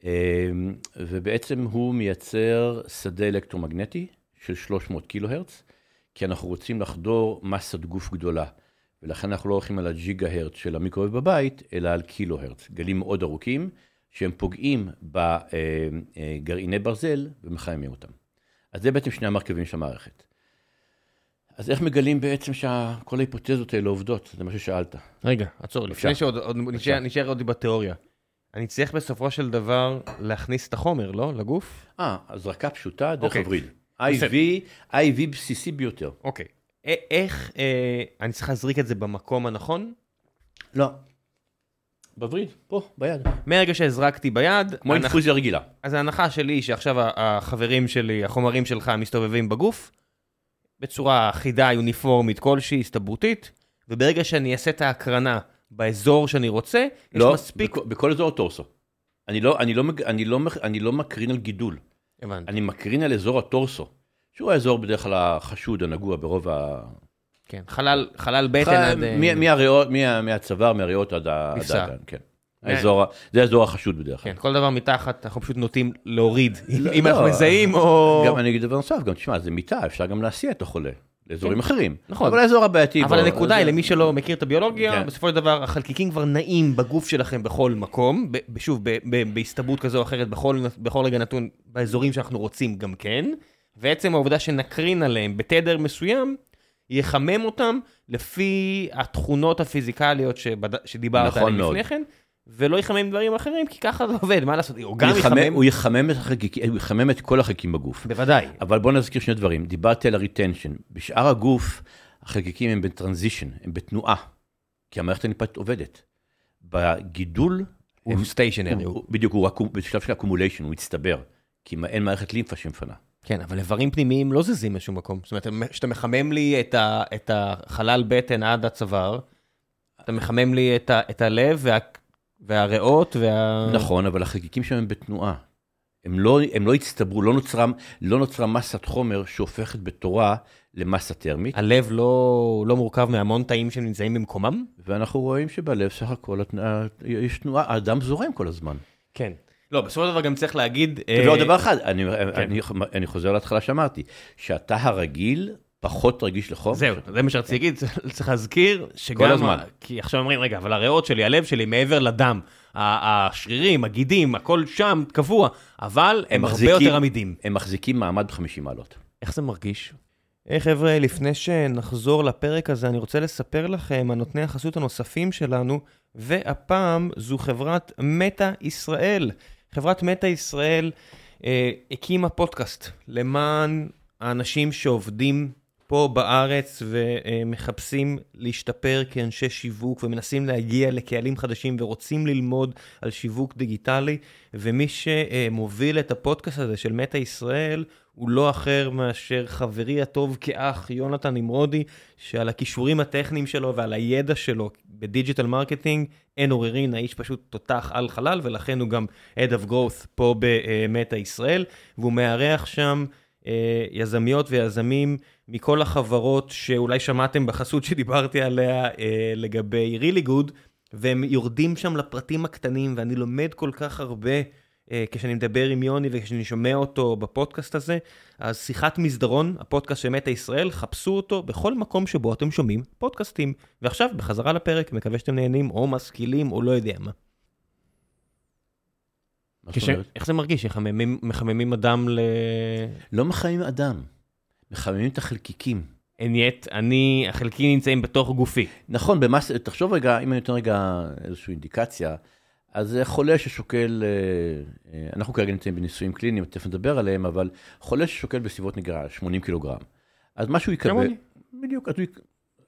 אמ, ובעצם הוא מייצר שדה אלקטרומגנטי של 300 קילו הרץ, כי אנחנו רוצים לחדור מסת גוף גדולה, ולכן אנחנו לא הולכים על הג'יגה הרץ של המיקרואב בבית, אלא על קילו הרץ, גלים מאוד ארוכים, שהם פוגעים בגרעיני ברזל ומחממים אותם. אז זה בעצם שני המרכיבים של המערכת. אז איך מגלים בעצם שכל ההיפותזות האלה עובדות? זה מה ששאלת. רגע, עצור, לפני. שעוד עוד נשאר- נשאר עוד בתיאוריה. אני צריך בסופו של דבר להכניס את החומר, לא? לגוף? אה, הזרקה פשוטה דרך אוקיי. הווריד. IV, IV בסיסי ביותר. אוקיי. א- איך, אה, אני צריך להזריק את זה במקום הנכון? לא. בווריד, פה, ביד. מהרגע שהזרקתי ביד, כמו ההנח- אינפוזיה רגילה. אז ההנחה שלי היא שעכשיו החברים שלי, החומרים שלך מסתובבים בגוף, בצורה אחידה, יוניפורמית כלשהי, הסתברותית, וברגע שאני אעשה את ההקרנה באזור שאני רוצה, יש לא, מספיק... בכל, בכל אזור הטורסו. אני לא, אני, לא, אני, לא, אני לא מקרין על גידול, הבנתי. אני מקרין על אזור הטורסו, שהוא האזור בדרך כלל החשוד, הנגוע ברוב ה... כן, חלל, חלל בטן ח- עד... אה, מ- מהריאות, מה- מהצוואר, מהריאות עד ה- עד מפסע. האגן, כן. האזור, ה- זה האזור החשוד בדרך כלל. כן, כל דבר מתחת, אנחנו פשוט נוטים להוריד, לא, אם לא. אנחנו מזהים או... גם אני אגיד דבר נוסף, גם תשמע, זה מיטה, אפשר גם להסיע את החולה לאזורים אחרים. נכון. אבל האזור הבעייתי... אבל הנקודה היא, למי שלא מכיר את הביולוגיה, כן. בסופו של דבר החלקיקים כבר נעים בגוף שלכם בכל מקום, שוב, ב- ב- בהסתברות כזו או אחרת, בכל בכל רגע נתון, באזורים שאנחנו רוצים גם כן, ועצם העובדה שנקרין עליהם בתדר מסוים, יחמם אותם לפי התכונות הפיזיקליות שבד... שדיברת נכון עליהן. לפני כן, ולא יחמם דברים אחרים, כי ככה זה עובד, מה לעשות, הוא הוא גם יחמם- יחמם, הוא יחמם את החלקיקים- הוא יחמם את כל החלקיקים בגוף. בוודאי, אבל בוא נזכיר שני דברים. דיברתי על הריטנשן. בשאר הגוף, החלקיקים הם ב transition, הם בתנועה, כי המערכת הלימפה עובדת. בגידול, הוא הם- stationary, הוא- הוא- הוא- בדיוק, הוא רק בשלב של accumulation, הוא מצטבר. כי אין מערכת לימפה שמפנה. כן, אבל איברים פנימיים לא זזים לשום מקום. זאת אומרת, כשאתה מחמם לי את, ה, את החלל בטן עד הצוואר, אתה מחמם לי את, ה, את הלב וה, והריאות וה... נכון, אבל החלקיקים שם הם בתנועה. הם לא, הם לא הצטברו, לא נוצרה, לא נוצרה מסת חומר שהופכת בתורה למסה טרמית, הלב לא, לא מורכב מהמון תאים שנמצאים במקומם? ואנחנו רואים שבלב סך הכל יש תנועה, האדם זורם כל הזמן. כן. לא, בסופו של דבר גם צריך להגיד... ועוד אה, דבר אחד, אני, אני, אני חוזר להתחלה שאמרתי, שאתה הרגיל פחות רגיש לחום. זהו, זה מה שרציתי להגיד, צריך- צריך להזכיר שגם... כל הזמן. כי עכשיו אומרים, רגע, אבל הריאות שלי, הלב שלי, מעבר לדם, השרירים, הגידים, הכל שם קבוע, אבל הם, הרבה יותר עמידים. הם מחזיקים מעמד ב-50 מעלות. איך זה מרגיש? היי חבר'ה, לפני שנחזור לפרק הזה, אני רוצה לספר לכם על נותני החסות הנוספים שלנו, והפעם זו חברת מטא ישראל. חברת מטא ישראל אה, הקימה פודקאסט למען האנשים שעובדים פה בארץ ומחפשים להשתפר כאנשי שיווק ומנסים להגיע לקהלים חדשים ורוצים ללמוד על שיווק דיגיטלי, ומי שמוביל את הפודקאסט הזה של מטא ישראל הוא לא אחר מאשר חברי הטוב כאח, יונתן נמרודי, שעל הכישורים הטכניים שלו ועל הידע שלו ב digital marketing, אין עוררין, האיש פשוט תותח על חלל, ולכן הוא גם Head of Growth פה במטא ישראל, והוא מארח שם אה, יזמיות ויזמים מכל החברות שאולי שמעתם בחסות שדיברתי עליה אה, לגבי really good, והם יורדים שם לפרטים הקטנים, ואני לומד כל כך הרבה כשאני מדבר עם יוני וכשאני שומע אותו בפודקאסט הזה. אז שיחת מסדרון, הפודקאסט של מטא ישראל, חפשו אותו בכל מקום שבו אתם שומעים פודקאסטים. ועכשיו, בחזרה לפרק, מקווה שאתם נהנים או משכילים או לא יודע מה. כש... איך זה מרגיש? מחממים, מחממים אדם ל... לא מחממים אדם, מחממים את החלקיקים. הנייט, אני, החלקים נמצאים בתוך גופי. נכון, במס... תחשוב רגע, אם אני נותן רגע איזושהי אינדיקציה, אז זה חולה ששוקל, אה, אה, אנחנו כרגע נמצאים בניסויים קליניים, תכף נדבר עליהם, אבל חולה ששוקל בסביבות נגרע 80 קילוגרם. אז מה שהוא יקבל... כמוני. בדיוק, אז הוא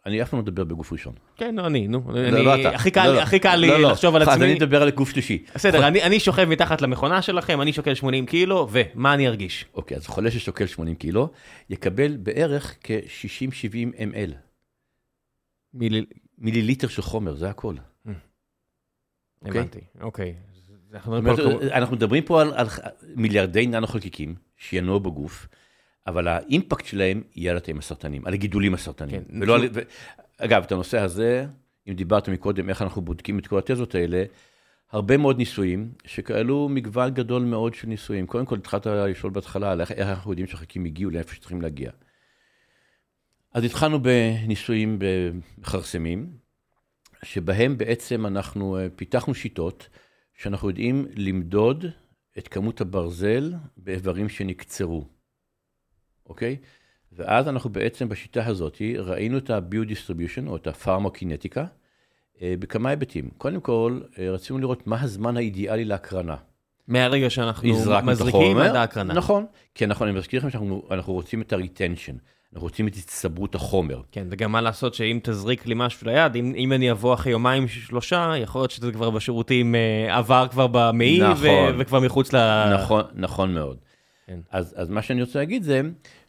אני אף פעם לא מדבר בגוף ראשון. כן, לא אני, נו. לא, לא. הכי קל לי-. לחשוב על אז אני עצמי. מדבר על גוף שלישי. בסדר, אני שוכב מתחת למכונה שלכם, אני שוקל 80 קילו, ומה אני ארגיש? אוקיי, אז חולה ששוקל 80 קילו, יקבל בערך כ-60-70 ml, מילי- מיליליטר של חומר, זה הכל. אוקיי. הבנתי, אוקיי. אנחנו זאת מדברים פה על אומרת, אנחנו מדברים פה על, על מיליארדי ננו חלקיקים שינועו בגוף, אבל האימפקט שלהם יהיה על התאים הסרטניים, על הגידולים הסרטניים. כן, ולא על, ו... אגב, את הנושא הזה, אם דיברת מקודם, איך אנחנו בודקים את כל התזות האלה, הרבה מאוד ניסויים, שכאלו מגוון גדול מאוד של ניסויים. קודם כל, התחלת לשאול בהתחלה על איך, איך אנחנו יודעים שהחלקיקים הגיעו לאיפה שצריכים להגיע. אז התחלנו בניסויים במכרסמים, שבהם בעצם אנחנו אה, פיתחנו שיטות שאנחנו יודעים למדוד את כמות הברזל באיברים שנקצרו, אוקיי? ואז אנחנו בעצם בשיטה הזאת ראינו את ה-Biodistribution או את הפרמוקינטיקה אה, בכמה היבטים. קודם כל, אה, רצינו לראות מה הזמן האידיאלי להקרנה. מהרגע שאנחנו מזריקים. עד ההקרנה. נכון, כי אנחנו, אני מזכיר לכם שאנחנו אנחנו רוצים את ה-retension, אנחנו רוצים את הצטברות החומר. כן, וגם מה לעשות שאם תזריק לי משהו ליד, אם, אם אני אבוא אחרי יומיים שלושה, יכול להיות שזה כבר בשירותים אה, עבר כבר במעי, נכון. ו- וכבר מחוץ ל... נכון, נכון מאוד. כן. אז, אז מה שאני רוצה להגיד זה,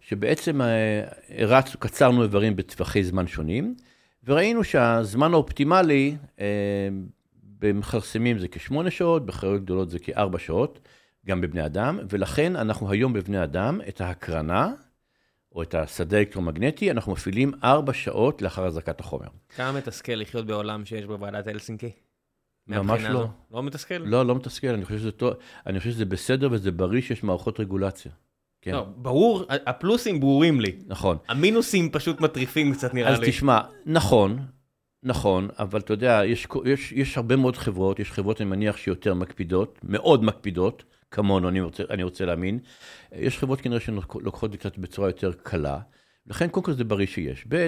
שבעצם אה, הרצנו, קצרנו איברים בטווחי זמן שונים, וראינו שהזמן האופטימלי אה, במכרסמים זה כשמונה שעות, בחיות גדולות זה כארבע שעות, גם בבני אדם, ולכן אנחנו היום בבני אדם, את ההקרנה, או את השדה האלקטרומגנטי, אנחנו מפעילים ארבע שעות לאחר הזרקת החומר. כמה מתסכל לחיות בעולם שיש בו ועדת הלסינקי? ממש לא. הזו? לא מתסכל? לא, לא מתסכל, אני חושב שזה טוב, אני חושב שזה בסדר וזה בריא שיש מערכות רגולציה. כן, לא, ברור, הפלוסים ברורים לי. נכון. המינוסים פשוט מטריפים קצת נראה אז לי. תשמע, נכון, נכון, אבל אתה יודע, יש, יש, יש הרבה מאוד חברות, יש חברות, אני מניח, שיותר מקפידות, מאוד מקפידות, כמונו, אני רוצה, אני רוצה להאמין. יש חברות כנראה שלוקחות את זה קצת בצורה יותר קלה, לכן קודם כל זה בריא שיש. ב',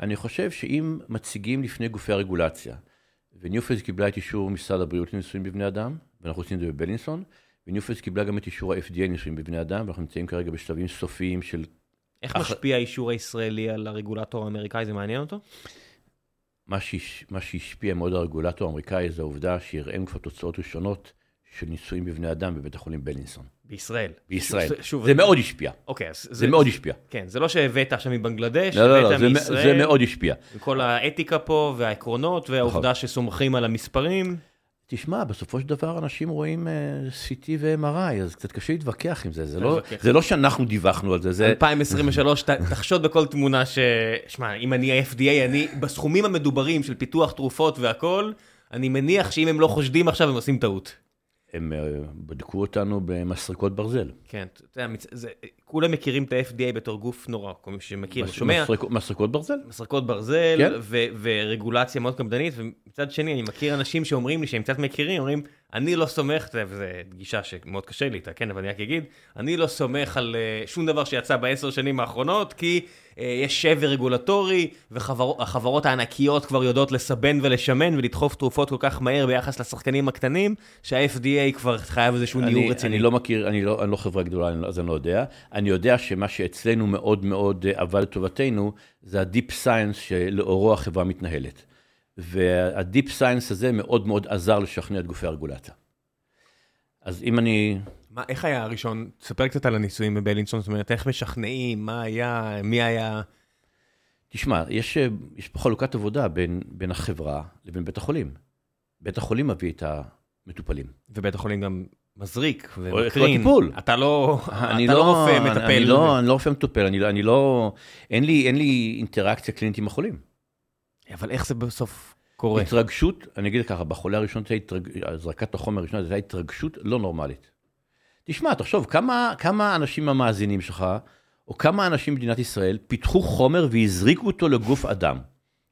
אני חושב שאם מציגים לפני גופי הרגולציה, וניופלס קיבלה את אישור משרד הבריאות לניסויים בבני אדם, ואנחנו עושים את זה בבלינסון, וניופלס קיבלה גם את אישור ה-FDA לניסויים בבני אדם, ואנחנו נמצאים כרגע בשלבים סופיים של איך אח- משפיע האישור הישראלי על הרגולטור האמריקאי? זה מעניין אותו? מה, שהש, מה שהשפיע מאוד על הרגולטור האמריקאי זה העובדה שהראינו כבר תוצאות ראשונות של ניסויים בבני אדם בבית החולים בלינסון. בישראל. בישראל. שוב, שוב, זה מאוד השפיע. אוקיי, אז זה מאוד השפיע. כן, זה לא שהבאת עכשיו מבנגלדש, לא, לא, לא, הבאת זה, מ- מישראל, זה מאוד השפיע. עם כל האתיקה פה והעקרונות והעובדה נכון. שסומכים על המספרים. תשמע, בסופו של דבר אנשים רואים uh, CT ו-MRI, אז קצת קשה להתווכח עם זה. זה לא. זה לא שאנחנו דיווחנו על זה, זה... 2023, ת- תחשוד בכל תמונה ש... שמע, אם אני ה-FDA, אני בסכומים המדוברים של פיתוח תרופות והכל, אני מניח שאם הם לא חושדים עכשיו, הם עושים טעות. הם uh, בדקו אותנו במסרקות ברזל. כן, אתה יודע, כולם מכירים את ה-FDA בתור גוף נורא, כל מי שמכיר, שומע. מסרק, מסרקות ברזל? מסרקות ברזל כן. ו- ורגולציה מאוד קפדנית, ומצד שני אני מכיר אנשים שאומרים לי שהם קצת מכירים, אומרים, אני לא סומך, וזו גישה שמאוד קשה לי איתה, כן, אבל אני רק אגיד, אני לא סומך על אה, שום דבר שיצא בעשר שנים האחרונות, כי אה, יש שבר רגולטורי, והחברות הענקיות כבר יודעות לסבן ולשמן ולדחוף תרופות כל כך מהר ביחס לשחקנים הקטנים, שה-FDA כבר חייב איזשהו ניעור רציני. אני לא מכיר, אני לא, אני לא חברה גדולה, לא- אז אני לא יודע. אני יודע שמה שאצלנו מאוד מאוד אה, עבד לטובתנו, זה ה deep science שלאורו החברה מתנהלת. וה deep science הזה מאוד מאוד עזר לשכנע את גופי הרגולציה. אז אם אני, מה, איך היה הראשון? תספר קצת על הניסויים בבלינסון, זאת אומרת, איך משכנעים, מה היה, מי היה... תשמע, יש, אה, יש פה חלוקת עבודה בין, בין החברה לבין בית החולים. בית החולים מביא את המטופלים. ובית החולים גם מזריק ומקרין. הטיפול. אתה לא, אני אתה לא רופא מטפל. אני לא, אני לא רופא מטופל, אני, לא- אני לא, אין לי, אין לי אינטראקציה קלינית עם החולים. אבל איך זה בסוף קורה? התרגשות, אני אגיד ככה, בחולה הראשון, התרג... הזרקת החומר הראשונה, הייתה התרגשות לא נורמלית. תשמע, תחשוב, כמה, כמה אנשים המאזינים שלך, או כמה אנשים במדינת ישראל, פיתחו חומר והזריקו אותו לגוף אדם?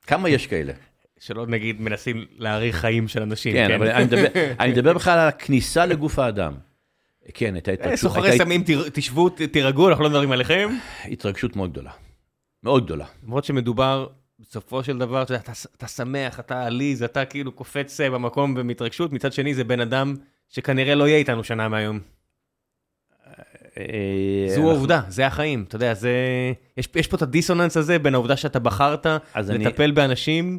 כמה יש כאלה? שלא נגיד מנסים להאריך חיים של אנשים. כן, אבל אני מדבר, אני מדבר בכלל על הכניסה לגוף האדם. כן, הייתה אה, התרגשות, סוחרי סמים, תשבו, תירגעו, אנחנו לא מדברים עליכם. התרגשות מאוד גדולה. מאוד גדולה. למרות שמדובר, בסופו של דבר, אתה, יודע, אתה, אתה שמח, אתה עליז, אתה כאילו קופץ אה, במקום במתרגשות, מצד שני זה בן אדם שכנראה לא יהיה איתנו שנה מהיום. אה, זו אנחנו- העובדה, זה החיים, אתה יודע, זה... יש, יש פה את הדיסוננס הזה בין העובדה שאתה בחרת אני- לטפל באנשים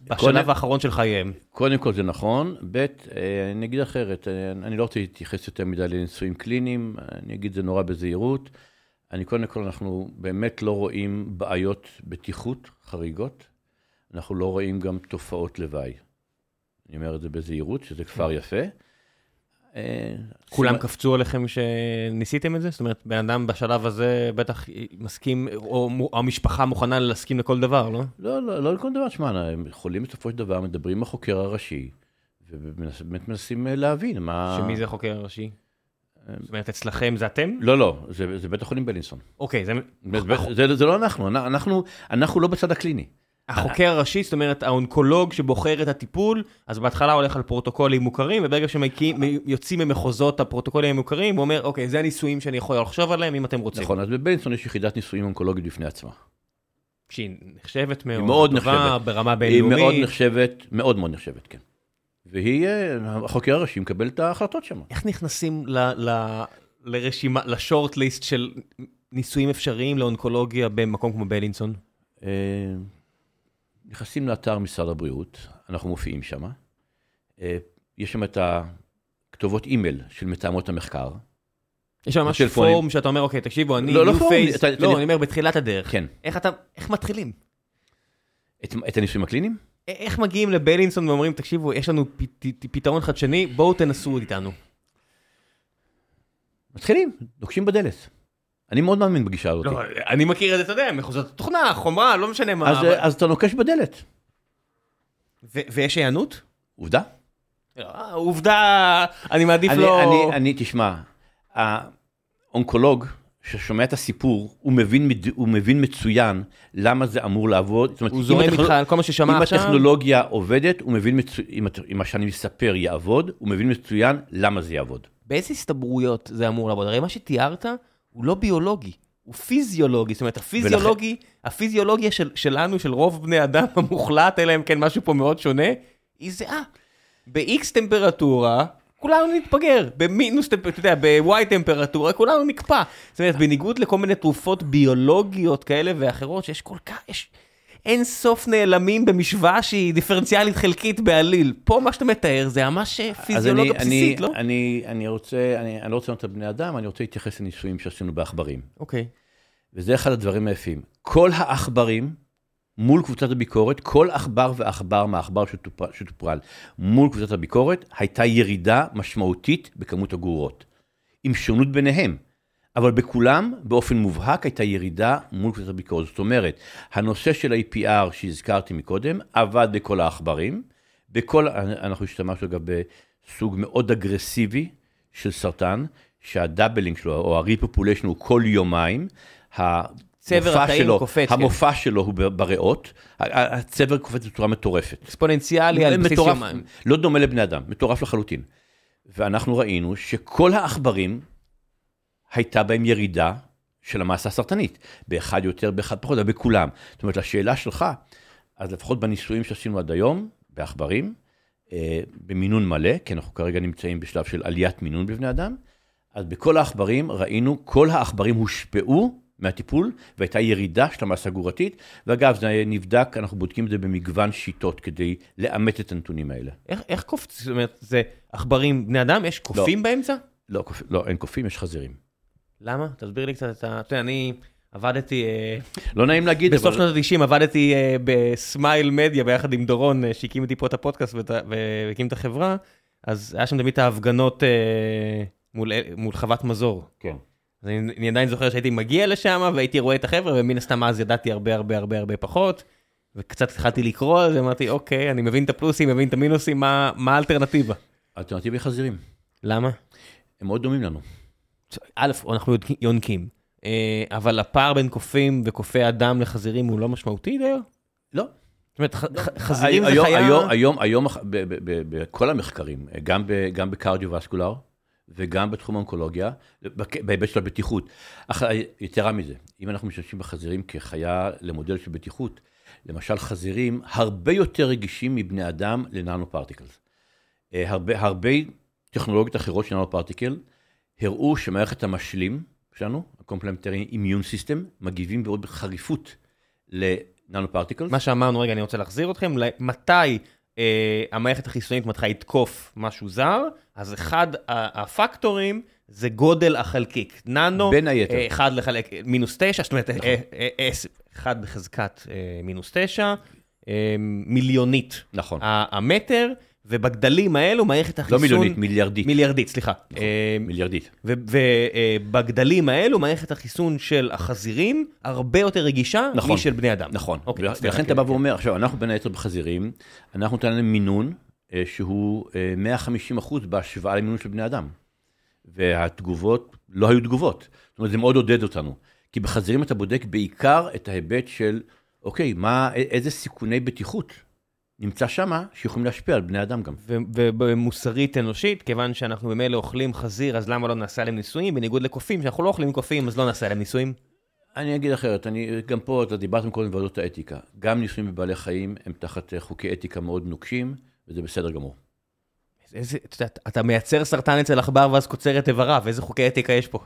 בשלב האחרון של חייהם. קודם כל זה נכון, ב', אה, אני אגיד אחרת, אה, אני לא רוצה להתייחס יותר מדי לניסויים קליניים, אני אגיד זה נורא בזהירות. אני קודם כל, אנחנו באמת לא רואים בעיות בטיחות חריגות, אנחנו לא רואים גם תופעות לוואי. אני אומר את זה בזהירות, שזה כבר יפה. אה, כולם סימן- קפצו עליכם שניסיתם את זה? זאת אומרת, בן אדם בשלב הזה בטח מסכים, או מו- המשפחה מוכנה להסכים לכל דבר, לא? לא, לא, לא לכל דבר, שמע, הם יכולים בסופו של דבר, מדברים עם החוקר הראשי, ובאמת מנסים אה, להבין מה... שמי זה החוקר הראשי? זאת אומרת, אצלכם זה אתם? לא, לא, זה, זה בית החולים בלינסון. אוקיי, זה... זה, זה, זה לא אנחנו, אנחנו, אנחנו לא בצד הקליני. החוקר הראשי, זאת אומרת, האונקולוג שבוחר את הטיפול, אז בהתחלה הולך על פרוטוקולים מוכרים, וברגע שיוצאים ממחוזות הפרוטוקולים המוכרים, הוא אומר, אוקיי, זה הניסויים שאני יכול לחשוב עליהם, אם אתם רוצים. נכון, אז בבלינסון יש יחידת ניסויים אונקולוגית בפני עצמה. שהיא נחשבת מאוד, מאוד טובה, נחשבת. ברמה היא בינלאומית. מאוד נחשבת, מאוד מאוד נחשבת, כן. והיא, אה, החוקר הראשי מקבל את ההחלטות שם. איך נכנסים ל, ל, לרשימה, לשורט ליסט של ניסויים אפשריים לאונקולוגיה במקום כמו בילינסון? נכנסים לאתר משרד הבריאות, אנחנו מופיעים שם. אה, יש שם את הכתובות אימייל של מתאמות המחקר. יש שם ממש. פורום שאתה אומר, אוקיי, תקשיבו, אני לא, לא פורום, פייס, אתה- אתה- לא, אני אומר בתחילת הדרך. כן. איך אתה, איך מתחילים? את, את הניסויים הקליניים? איך מגיעים לבילינסון ואומרים, תקשיבו, יש לנו פ- ת- פתרון חדשני, בואו תנסו איתנו. מתחילים, דוקשים בדלת. אני מאוד מאמין בגישה הזאת. לא, אני מכיר את זה, אתה יודע, מחוזות התוכנה, חומרה, לא משנה מה. אז, אבל- אז אתה נוקש בדלת. ו- ויש היענות? עובדה. אה, עובדה, אני מעדיף אני, לא... אני, אני, תשמע, האונקולוג ששומע את הסיפור, הוא מבין, הוא מבין מצוין למה זה אמור לעבוד. זאת אומרת, הוא אם זורם איתך על כל מה ששמע אם עכשיו. הטכנולוגיה עובדת, הוא מבין מצוין, אם, אם מה שאני מספר יעבוד, הוא מבין מצוין למה זה יעבוד. באיזה הסתברויות זה אמור לעבוד? הרי מה שתיארת הוא לא ביולוגי, הוא פיזיולוגי. זאת אומרת, הפיזיולוגי, הפיזיולוגיה של, שלנו, של רוב בני אדם המוחלט, אלא אם כן משהו פה מאוד שונה, היא זהה. ב-X טמפרטורה, כולנו נתפגר. במינוס, טמפ- אתה יודע, ב-Y טמפרטורה, כולנו נקפא. זאת אומרת, בניגוד לכל מיני תרופות ביולוגיות כאלה ואחרות, שיש כל כך, יש אין סוף נעלמים במשוואה שהיא דיפרנציאלית חלקית בעליל. פה מה שאתה מתאר זה ממש אז פיזיולוגיה בסיסית, אני, לא? אני, אני רוצה, אני, אני לא רוצה לראות את בני אדם, אני רוצה להתייחס לניסויים שעשינו בעכברים. אוקיי. וזה אחד הדברים היפים. כל העכברים, מול קבוצת הביקורת, כל עכבר ועכבר מהעכבר שטופ- שטופרל מול קבוצת הביקורת, הייתה ירידה משמעותית בכמות הגרורות. עם שונות ביניהם. אבל בכולם, באופן מובהק, הייתה ירידה מול קבוצת הביקורת. זאת אומרת, הנושא של ה-APR שהזכרתי מקודם, עבד בכל העכברים. בכל, אנחנו השתמשנו גם בסוג מאוד אגרסיבי של סרטן, שה doubling שלו, או ה-repopulation הוא כל יומיים. צבר התאים שלו, קופץ, כן. המופע שלו הוא בריאות, הצבר קופץ בצורה מטורפת. אקספוננציאלי על בסיס יומיים. לא דומה לבני אדם, מטורף לחלוטין. ואנחנו ראינו שכל העכברים, הייתה בהם ירידה של המסה הסרטנית, באחד יותר, באחד פחות, אבל בכולם. זאת אומרת, לשאלה שלך, אז לפחות בניסויים שעשינו עד היום, בעכברים, אה, במינון מלא, כי אנחנו כרגע נמצאים בשלב של עליית מינון בבני אדם, אז בכל העכברים ראינו, כל העכברים הושפעו מהטיפול, והייתה ירידה של המסה הגורתית, ואגב, זה נבדק, אנחנו בודקים את זה במגוון שיטות כדי לאמת את הנתונים האלה. איך, איך קופץ? זאת אומרת, זה עכברים בני אדם? יש קופים באמצע? לא, קופ- לא, אין קופים, יש חזירים. למה? תסביר לי קצת את ה... אתה יודע, אני עבדתי... אה, לא נעים להגיד, בסוף. שנות ה-90 עבדתי אה, בסמייל מדיה ביחד עם דורון, אה, שהקים איתי פה את הפודקאסט והקים את החברה, אז היה שם תמיד את ההפגנות מול, חוות מזור. כן. אז אני, אני עדיין זוכר שהייתי מגיע לשם והייתי רואה את החבר'ה, ומן הסתם אז ידעתי הרבה הרבה הרבה הרבה פחות, וקצת התחלתי לקרוא זה, אמרתי, אוקיי, אני מבין את הפלוסים, מבין את המינוסים, מה, האלטרנטיבה? אלטרנטיבה היא חזירים. למה? הם מאוד דומים לנו. א', אנחנו יונקים, אה, אבל הפער בין קופים וקופי אדם לחזירים הוא לא משמעותי דיו? לא. זאת אומרת, ח- חזירים זה חיה... היום, היום, בכל המחקרים, גם, ב, גם בקרדיו-וסקולר וגם בתחום האונקולוגיה, בהיבט של הבטיחות. אך יתרה מזה, אם אנחנו משתמשים בחזירים כחיה למודל של בטיחות, למשל חזירים הרבה יותר רגישים מבני אדם לננו פרטיקלס. אה, הרבה, הרבה טכנולוגיות אחרות של ננו פרטיקל הראו שמערכת המשלים שלנו, ה-complementary immune system, מגיבים בעוד חריפות לננו פרטיקל. מה שאמרנו, רגע, אני רוצה להחזיר אתכם, מתי אה, המערכת החיסונית מתחילה לתקוף משהו זר, אז אחד הפקטורים זה גודל החלקיק. ננו, בין היתר. אה, אחד לחלק, מינוס תשע, זאת אומרת, נכון. אה, אה, אה, אחד בחזקת אה, מינוס תשע, אה, מיליונית. נכון. המטר. ובגדלים האלו מערכת החיסון... לא מיליונית, מיליארדית. מיליארדית, סליחה. נכון, אה, מיליארדית. ובגדלים האלו מערכת החיסון של החזירים הרבה יותר רגישה נכון, משל בני אדם. נכון, אוקיי, ולכן אתה בא ואומר, עכשיו, אנחנו בין היתר בחזירים, אנחנו נותנים להם מינון אה, שהוא 150 אה, אחוז בהשוואה למינון של בני אדם. והתגובות לא היו תגובות. זאת אומרת, זה מאוד עודד אותנו. כי בחזירים אתה בודק בעיקר את ההיבט של, אוקיי, מה, איזה סיכוני בטיחות נמצא שמה שיכולים להשפיע על בני אדם גם. ובמוסרית אנושית, כיוון שאנחנו במילא אוכלים חזיר, אז למה לא נעשה עליהם ניסויים? בניגוד לקופים, שאנחנו לא אוכלים קופים, אז לא נעשה עליהם ניסויים. אני אגיד אחרת, אני, גם פה, אתה דיברתם קודם בוועדות האתיקה. גם ניסויים בבעלי חיים הם תחת חוקי אתיקה מאוד נוקשים, וזה בסדר גמור. איזה, אתה, אתה מייצר סרטן אצל עכבר ואז קוצר את איבריו, איזה חוקי אתיקה יש פה?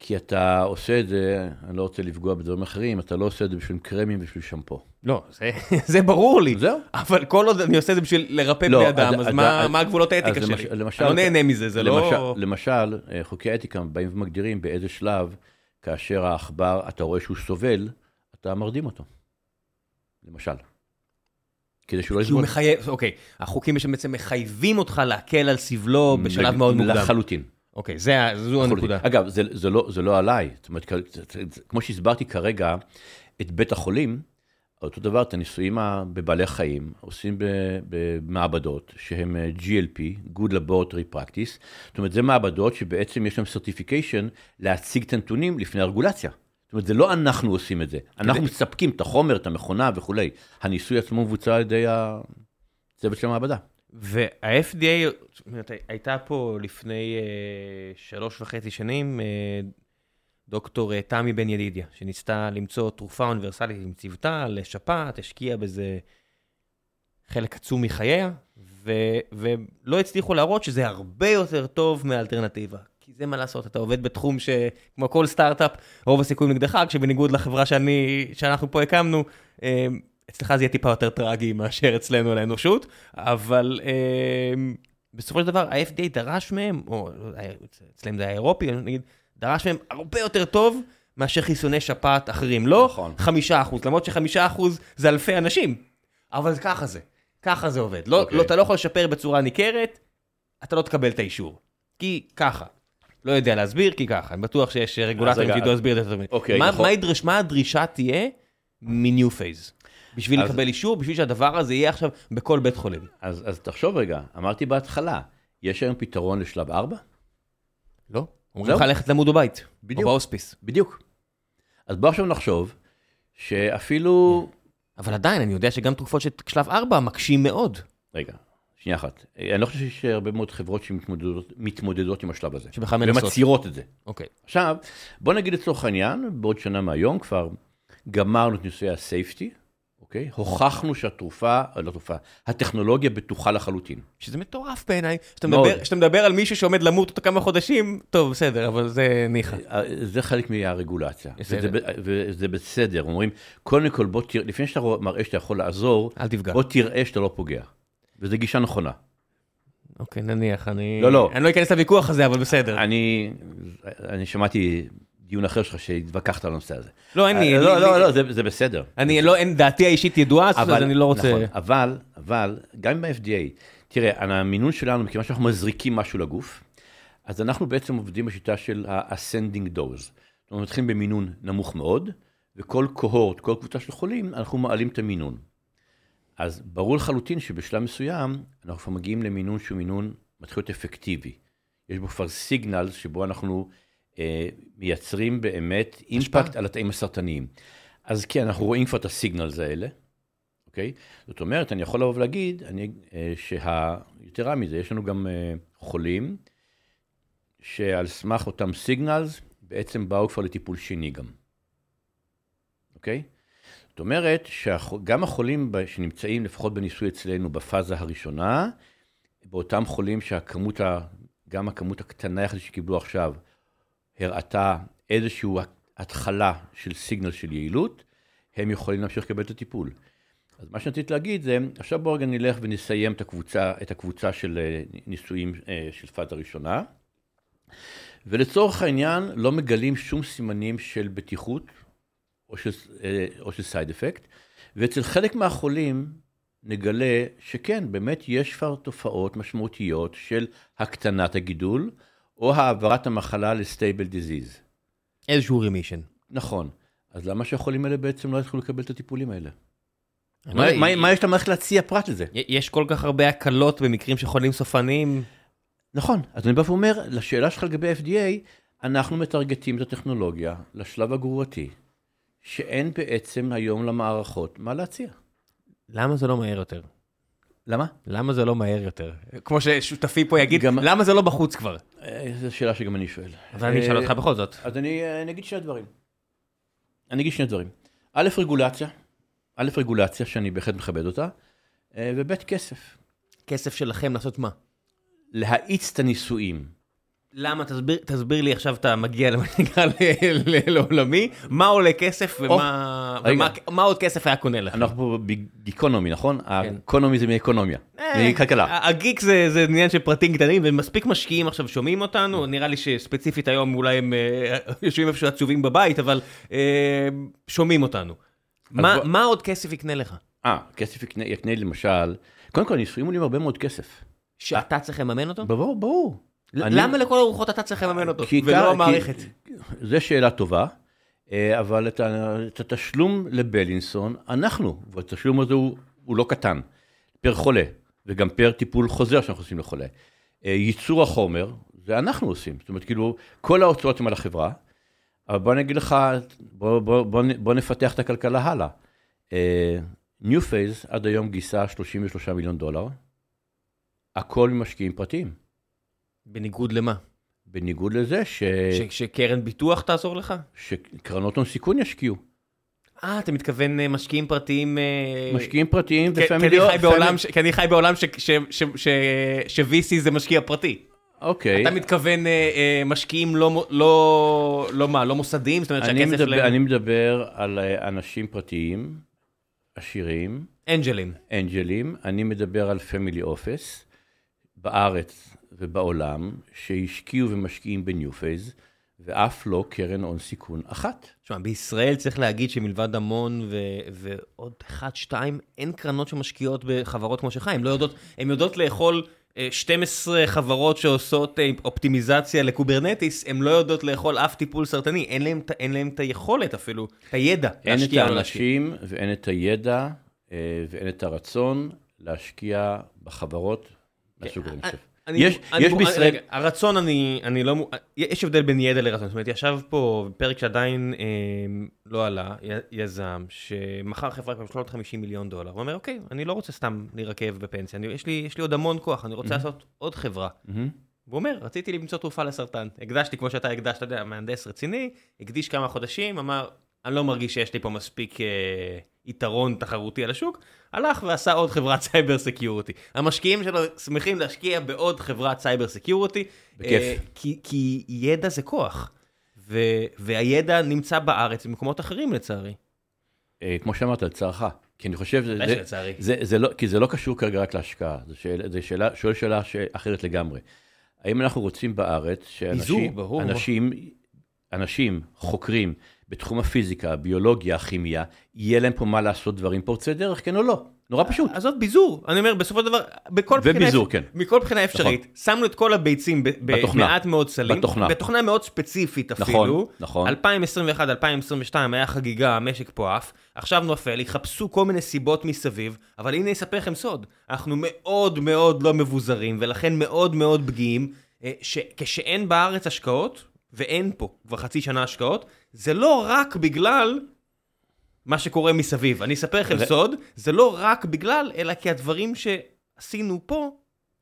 כי אתה עושה את זה, אני לא רוצה לפגוע בדברים אחרים, אתה לא עושה את זה בשביל קרמים ובשביל שמפו. לא, זה, זה ברור לי. זהו. אבל כל עוד אני עושה את זה בשביל לרפא לא, בני אדם, אז, אז מה, אז, מה הגבולות האתיקה שלי? למשל, אני לא נהנה מזה, זה למשל, לא... למשל, אה, חוקי האתיקה באים ומגדירים באיזה שלב, כאשר העכבר, אתה רואה שהוא סובל, אתה מרדים אותו. למשל. כדי שהוא לא יסבול. מחייב, אוקיי, החוקים שבעצם מחייבים אותך להקל על סבלו בשלב מאוד מוקדם. לחלוטין. אוקיי, זה, זו הנקודה. אגב, זה, זה, לא, זה לא עליי. זאת אומרת, כמו שהסברתי כרגע את בית החולים, אותו דבר, את הניסויים בבעלי חיים עושים במעבדות שהם אה, GLP, Good Laboratory Practice. זאת אומרת, זה מעבדות שבעצם יש להם certification להציג את הנתונים לפני הרגולציה. זאת אומרת, זה לא אנחנו עושים את זה, אנחנו מספקים את החומר, את המכונה וכולי. הניסוי עצמו מבוצע על ידי הצוות של המעבדה. וה-FDA, הייתה פה לפני uh, שלוש וחצי שנים uh, דוקטור uh, תמי בן ידידיה, שניסתה למצוא תרופה אוניברסלית עם צוותה לשפעת, השקיעה בזה חלק עצום מחייה, ו, ולא הצליחו להראות שזה הרבה יותר טוב מאלטרנטיבה. כי זה מה לעשות, אתה עובד בתחום שכמו כל סטארט-אפ, רוב הסיכויים נגדך, כשבניגוד לחברה שאני, שאנחנו פה הקמנו, אצלך זה יהיה טיפה יותר טרגי מאשר אצלנו לאנושות, אבל אה, בסופו של דבר ה-FDA דרש מהם, או אצלם זה האירופי, נגיד, דרש מהם הרבה יותר טוב מאשר חיסוני שפעת אחרים. לא נכון. חמישה אחוז, למרות שחמישה אחוז זה אלפי אנשים, אבל ככה זה, ככה זה עובד. לא, okay. אוקיי. לא, אתה לא יכול לשפר בצורה ניכרת, אתה לא תקבל את האישור. כי ככה. לא יודע להסביר, כי ככה. אני בטוח שיש רגולטורים שידעו להסביר את זה. אוקיי, מה, יכול... מה, מה הדרישה תהיה מ-new phase? בשביל אז... לקבל אישור, בשביל שהדבר הזה יהיה עכשיו בכל בית חולים. אז, אז תחשוב רגע, אמרתי בהתחלה, יש היום פתרון לשלב 4? לא. אומרים לך ללכת למוד בבית, בדיוק. או בהוספיס. בדיוק. אז בוא עכשיו נחשוב שאפילו... אבל עדיין, אני יודע שגם תרופות של שלב 4 מקשים מאוד. רגע, שנייה אחת. אני לא חושב שיש הרבה מאוד חברות שמתמודדות עם השלב הזה. שבכלל מנסות. ומצהירות את זה. אוקיי. עכשיו, בוא נגיד לצורך העניין, בעוד שנה מהיום כבר גמרנו את ניסויי הסייפטי, אוקיי? הוכחנו שהתרופה, אה, לא תרופה, הטכנולוגיה בטוחה לחלוטין. שזה מטורף בעיניי. כשאתה מדבר, על מישהו שעומד למות אותו כמה חודשים, טוב, בסדר, אבל זה ניחא. אה, זה חלק מהרגולציה. וזה, וזה בסדר. אומרים, קודם כל, בוא תראה, לפני שאתה מראה שאתה יכול לעזור, אל תפגע. בוא תראה שאתה לא פוגע. וזו גישה נכונה. אוקיי, נניח, אני... לא, לא. אני לא אכנס לוויכוח הזה, אבל בסדר. אני, אני שמעתי דיון אחר שלך שהתווכחת על הנושא הזה. לא, אין לי... אה, לא, לא, לא, זה בסדר. אני לא, אין, דעתי האישית ידועה, אז אני לא רוצה... נכון, אבל, אבל, גם ב-FDA, תראה, המינון שלנו, מכיוון שאנחנו מזריקים משהו לגוף, אז אנחנו בעצם עובדים בשיטה של ה-ascending dose. אומרת, מתחילים במינון נמוך מאוד, וכל קוהורט, כל קבוצה של חולים, אנחנו מעלים את המינון. אז ברור לחלוטין שבשלב מסוים, אנחנו כבר מגיעים למינון שהוא מינון מתחיל להיות אפקטיבי. יש בו כבר סיגנל שבו אנחנו מייצרים באמת אימפקט על התאים הסרטניים. אז כן, אנחנו רואים כבר את הסיגנלס האלה, אוקיי? זאת אומרת, אני יכול לבוא ולהגיד, אני, אה, שיתרה מזה, יש לנו גם אה, חולים שעל סמך אותם סיגנלס, בעצם באו כבר לטיפול שני גם. אוקיי? זאת אומרת שגם החולים שנמצאים לפחות בניסוי אצלנו בפאזה הראשונה, באותם חולים שהכמות, ה, גם הכמות הקטנה יחסית שקיבלו עכשיו, הראתה איזושהי התחלה של סיגנל של יעילות, הם יכולים להמשיך לקבל את הטיפול. אז מה שרציתי להגיד זה, עכשיו בואו רגע נלך ונסיים את הקבוצה, את הקבוצה של אה, ניסויים אה, של פאזה ראשונה, ולצורך העניין לא מגלים שום סימנים של בטיחות או של, אה, side effect, ואצל חלק מהחולים נגלה שכן, באמת יש כבר תופעות משמעותיות של הקטנת הגידול, או העברת המחלה ל stable disease. איזשהו remission. נכון. אז למה שהחולים האלה בעצם לא יתחילו לקבל את הטיפולים האלה? מה, מה, מה יש למערכת להציע פרט לזה? יש כל כך הרבה הקלות במקרים של חולים סופניים. נכון, אז אני בא ואומר, לשאלה שלך לגבי FDA, אנחנו מטרגטים את הטכנולוגיה לשלב הגרורתי, שאין בעצם היום למערכות מה להציע. למה זה לא מהר יותר? למה? למה זה לא מהר יותר? כמו ששותפי פה יגיד, גם... למה זה לא בחוץ כבר? אה, זו שאלה שגם אני שואל. אבל אני אשאל אותך בכל זאת. אז אני, אה, אני אגיד שני דברים. אני אגיד שני דברים. א', רגולציה. א', רגולציה, שאני בהחלט מכבד אותה, אה, וב', כסף. כסף שלכם לעשות מה? להאיץ את הניסויים. למה? תסביר, תסביר לי עכשיו אתה מגיע לעולמי, מה עולה כסף ומה, ומה מה עוד כסף היה קונה לך? אנחנו פה בגיקונומי, נכון? כן. האקונומי זה מאקונומיה, אה, מכלכלה. הגיק זה, זה עניין של פרטים קטנים ומספיק משקיעים עכשיו שומעים אותנו, נראה לי שספציפית היום אולי הם אה, יושבים איפשהו עצובים בבית, אבל אה, שומעים אותנו. מה, בוא... מה עוד כסף יקנה לך? אה, כסף יקנה, יקנה למשל, קודם כל ניסויים עולים הרבה מאוד כסף. שאתה צריך לממן אותו? ברור, ברור. למה לכל הרוחות אתה צריך לממן אותו, ולא המערכת? זו שאלה טובה, אה, אבל את התשלום לבלינסון, אנחנו, והתשלום הזה הוא לא קטן, פר חולה, וגם פר טיפול חוזר שאנחנו עושים לחולה. אה, ייצור החומר, זה אנחנו עושים, זאת אומרת, כאילו, כל ההוצאות הן על החברה, אבל בוא אני אגיד לך, בוא, בוא, בוא, בוא נפתח את הכלכלה הלאה. ניו אה, פייז עד היום גייסה 33 מיליון דולר, הכל ממשקיעים פרטיים. בניגוד למה? בניגוד לזה ש... ש... שקרן ביטוח תעזור לך? שקרנות הון סיכון ישקיעו. אה, אתה מתכוון אה, משקיעים פרטיים... אה, משקיעים פרטיים ו family... כי אני חי בעולם ש-VC זה משקיע פרטי. אוקיי. אתה מתכוון אה, משקיעים לא, לא, לא מה, לא מוסדיים? זאת אומרת שהכסף... מדבר, אני מדבר על אנשים פרטיים, עשירים. אנג'לים. אנג'לים. אני מדבר על family office. בארץ ובעולם שהשקיעו ומשקיעים בניו פייז, ואף לא קרן הון סיכון אחת. תשמע, בישראל צריך להגיד שמלבד המון ו- ועוד אחד, שתיים, אין קרנות שמשקיעות בחברות כמו שלך, הן לא יודעות, הן יודעות לאכול 12 אה, חברות שעושות אה, אופטימיזציה ל Kubernetes, הן לא יודעות לאכול אף טיפול סרטני, אין להן, אין להן את היכולת אפילו, את הידע אין את האנשים ואין את הידע אה, ואין את הרצון להשקיע בחברות מהסוג הזה, אני חושב. יש, אני, יש בישראל... רגע, הרצון אני, אני לא... יש הבדל בין ידע לרצון. זאת אומרת, ישב פה פרק שעדיין אה, לא עלה, יזם, שמכר חברה כבר 350 מיליון דולר, הוא אומר, אוקיי, אני לא רוצה סתם להירקב בפנסיה, אני, יש, לי, יש לי עוד המון כוח, אני רוצה mm-hmm. לעשות עוד חברה. Mm-hmm. והוא אומר, רציתי למצוא תרופה לסרטן. הקדשתי, כמו שאתה הקדשת, אתה יודע, מהנדס רציני, הקדיש כמה חודשים, אמר, אני לא מרגיש שיש לי פה מספיק אה, יתרון תחרותי על השוק, הלך ועשה עוד חברת cyber security. המשקיעים שלו שמחים להשקיע בעוד חברת cyber security, בכיף. אה, כי, כי ידע זה כוח, ו, והידע נמצא בארץ במקומות אחרים לצערי. אה, כמו שאמרת, לצערך. כי אני חושב, זה, זה, זה, זה לא, כי זה לא קשור כרגע רק להשקעה, זה, שאל, זה שאלה, שואל שאלה אחרת לגמרי. האם אנחנו רוצים בארץ שאנשים, אנשים, אנשים, חוקרים, בתחום הפיזיקה, הביולוגיה, הכימיה, יהיה להם פה מה לעשות דברים פורצי דרך, כן או לא? נורא פשוט. עזוב, ביזור. אני אומר, בסופו של דבר, בכל בחינה, וביזור, כן. מכל בחינה אפשרית, נכון. שמנו את כל הביצים במעט מאוד סלים. בתוכנה. בתוכנה מאוד ספציפית נכון, אפילו. נכון, נכון. 2021-2022 היה חגיגה, המשק פה עף, עכשיו נופל, יחפשו כל מיני סיבות מסביב, אבל הנה אספר לכם סוד, אנחנו מאוד מאוד לא מבוזרים, ולכן מאוד מאוד פגיעים, אה, שכשאין בארץ השקעות, ואין פה כבר חצי שנה השקעות, זה לא רק בגלל מה שקורה מסביב. אני אספר לכם סוד, זה לא רק בגלל, אלא כי הדברים שעשינו פה,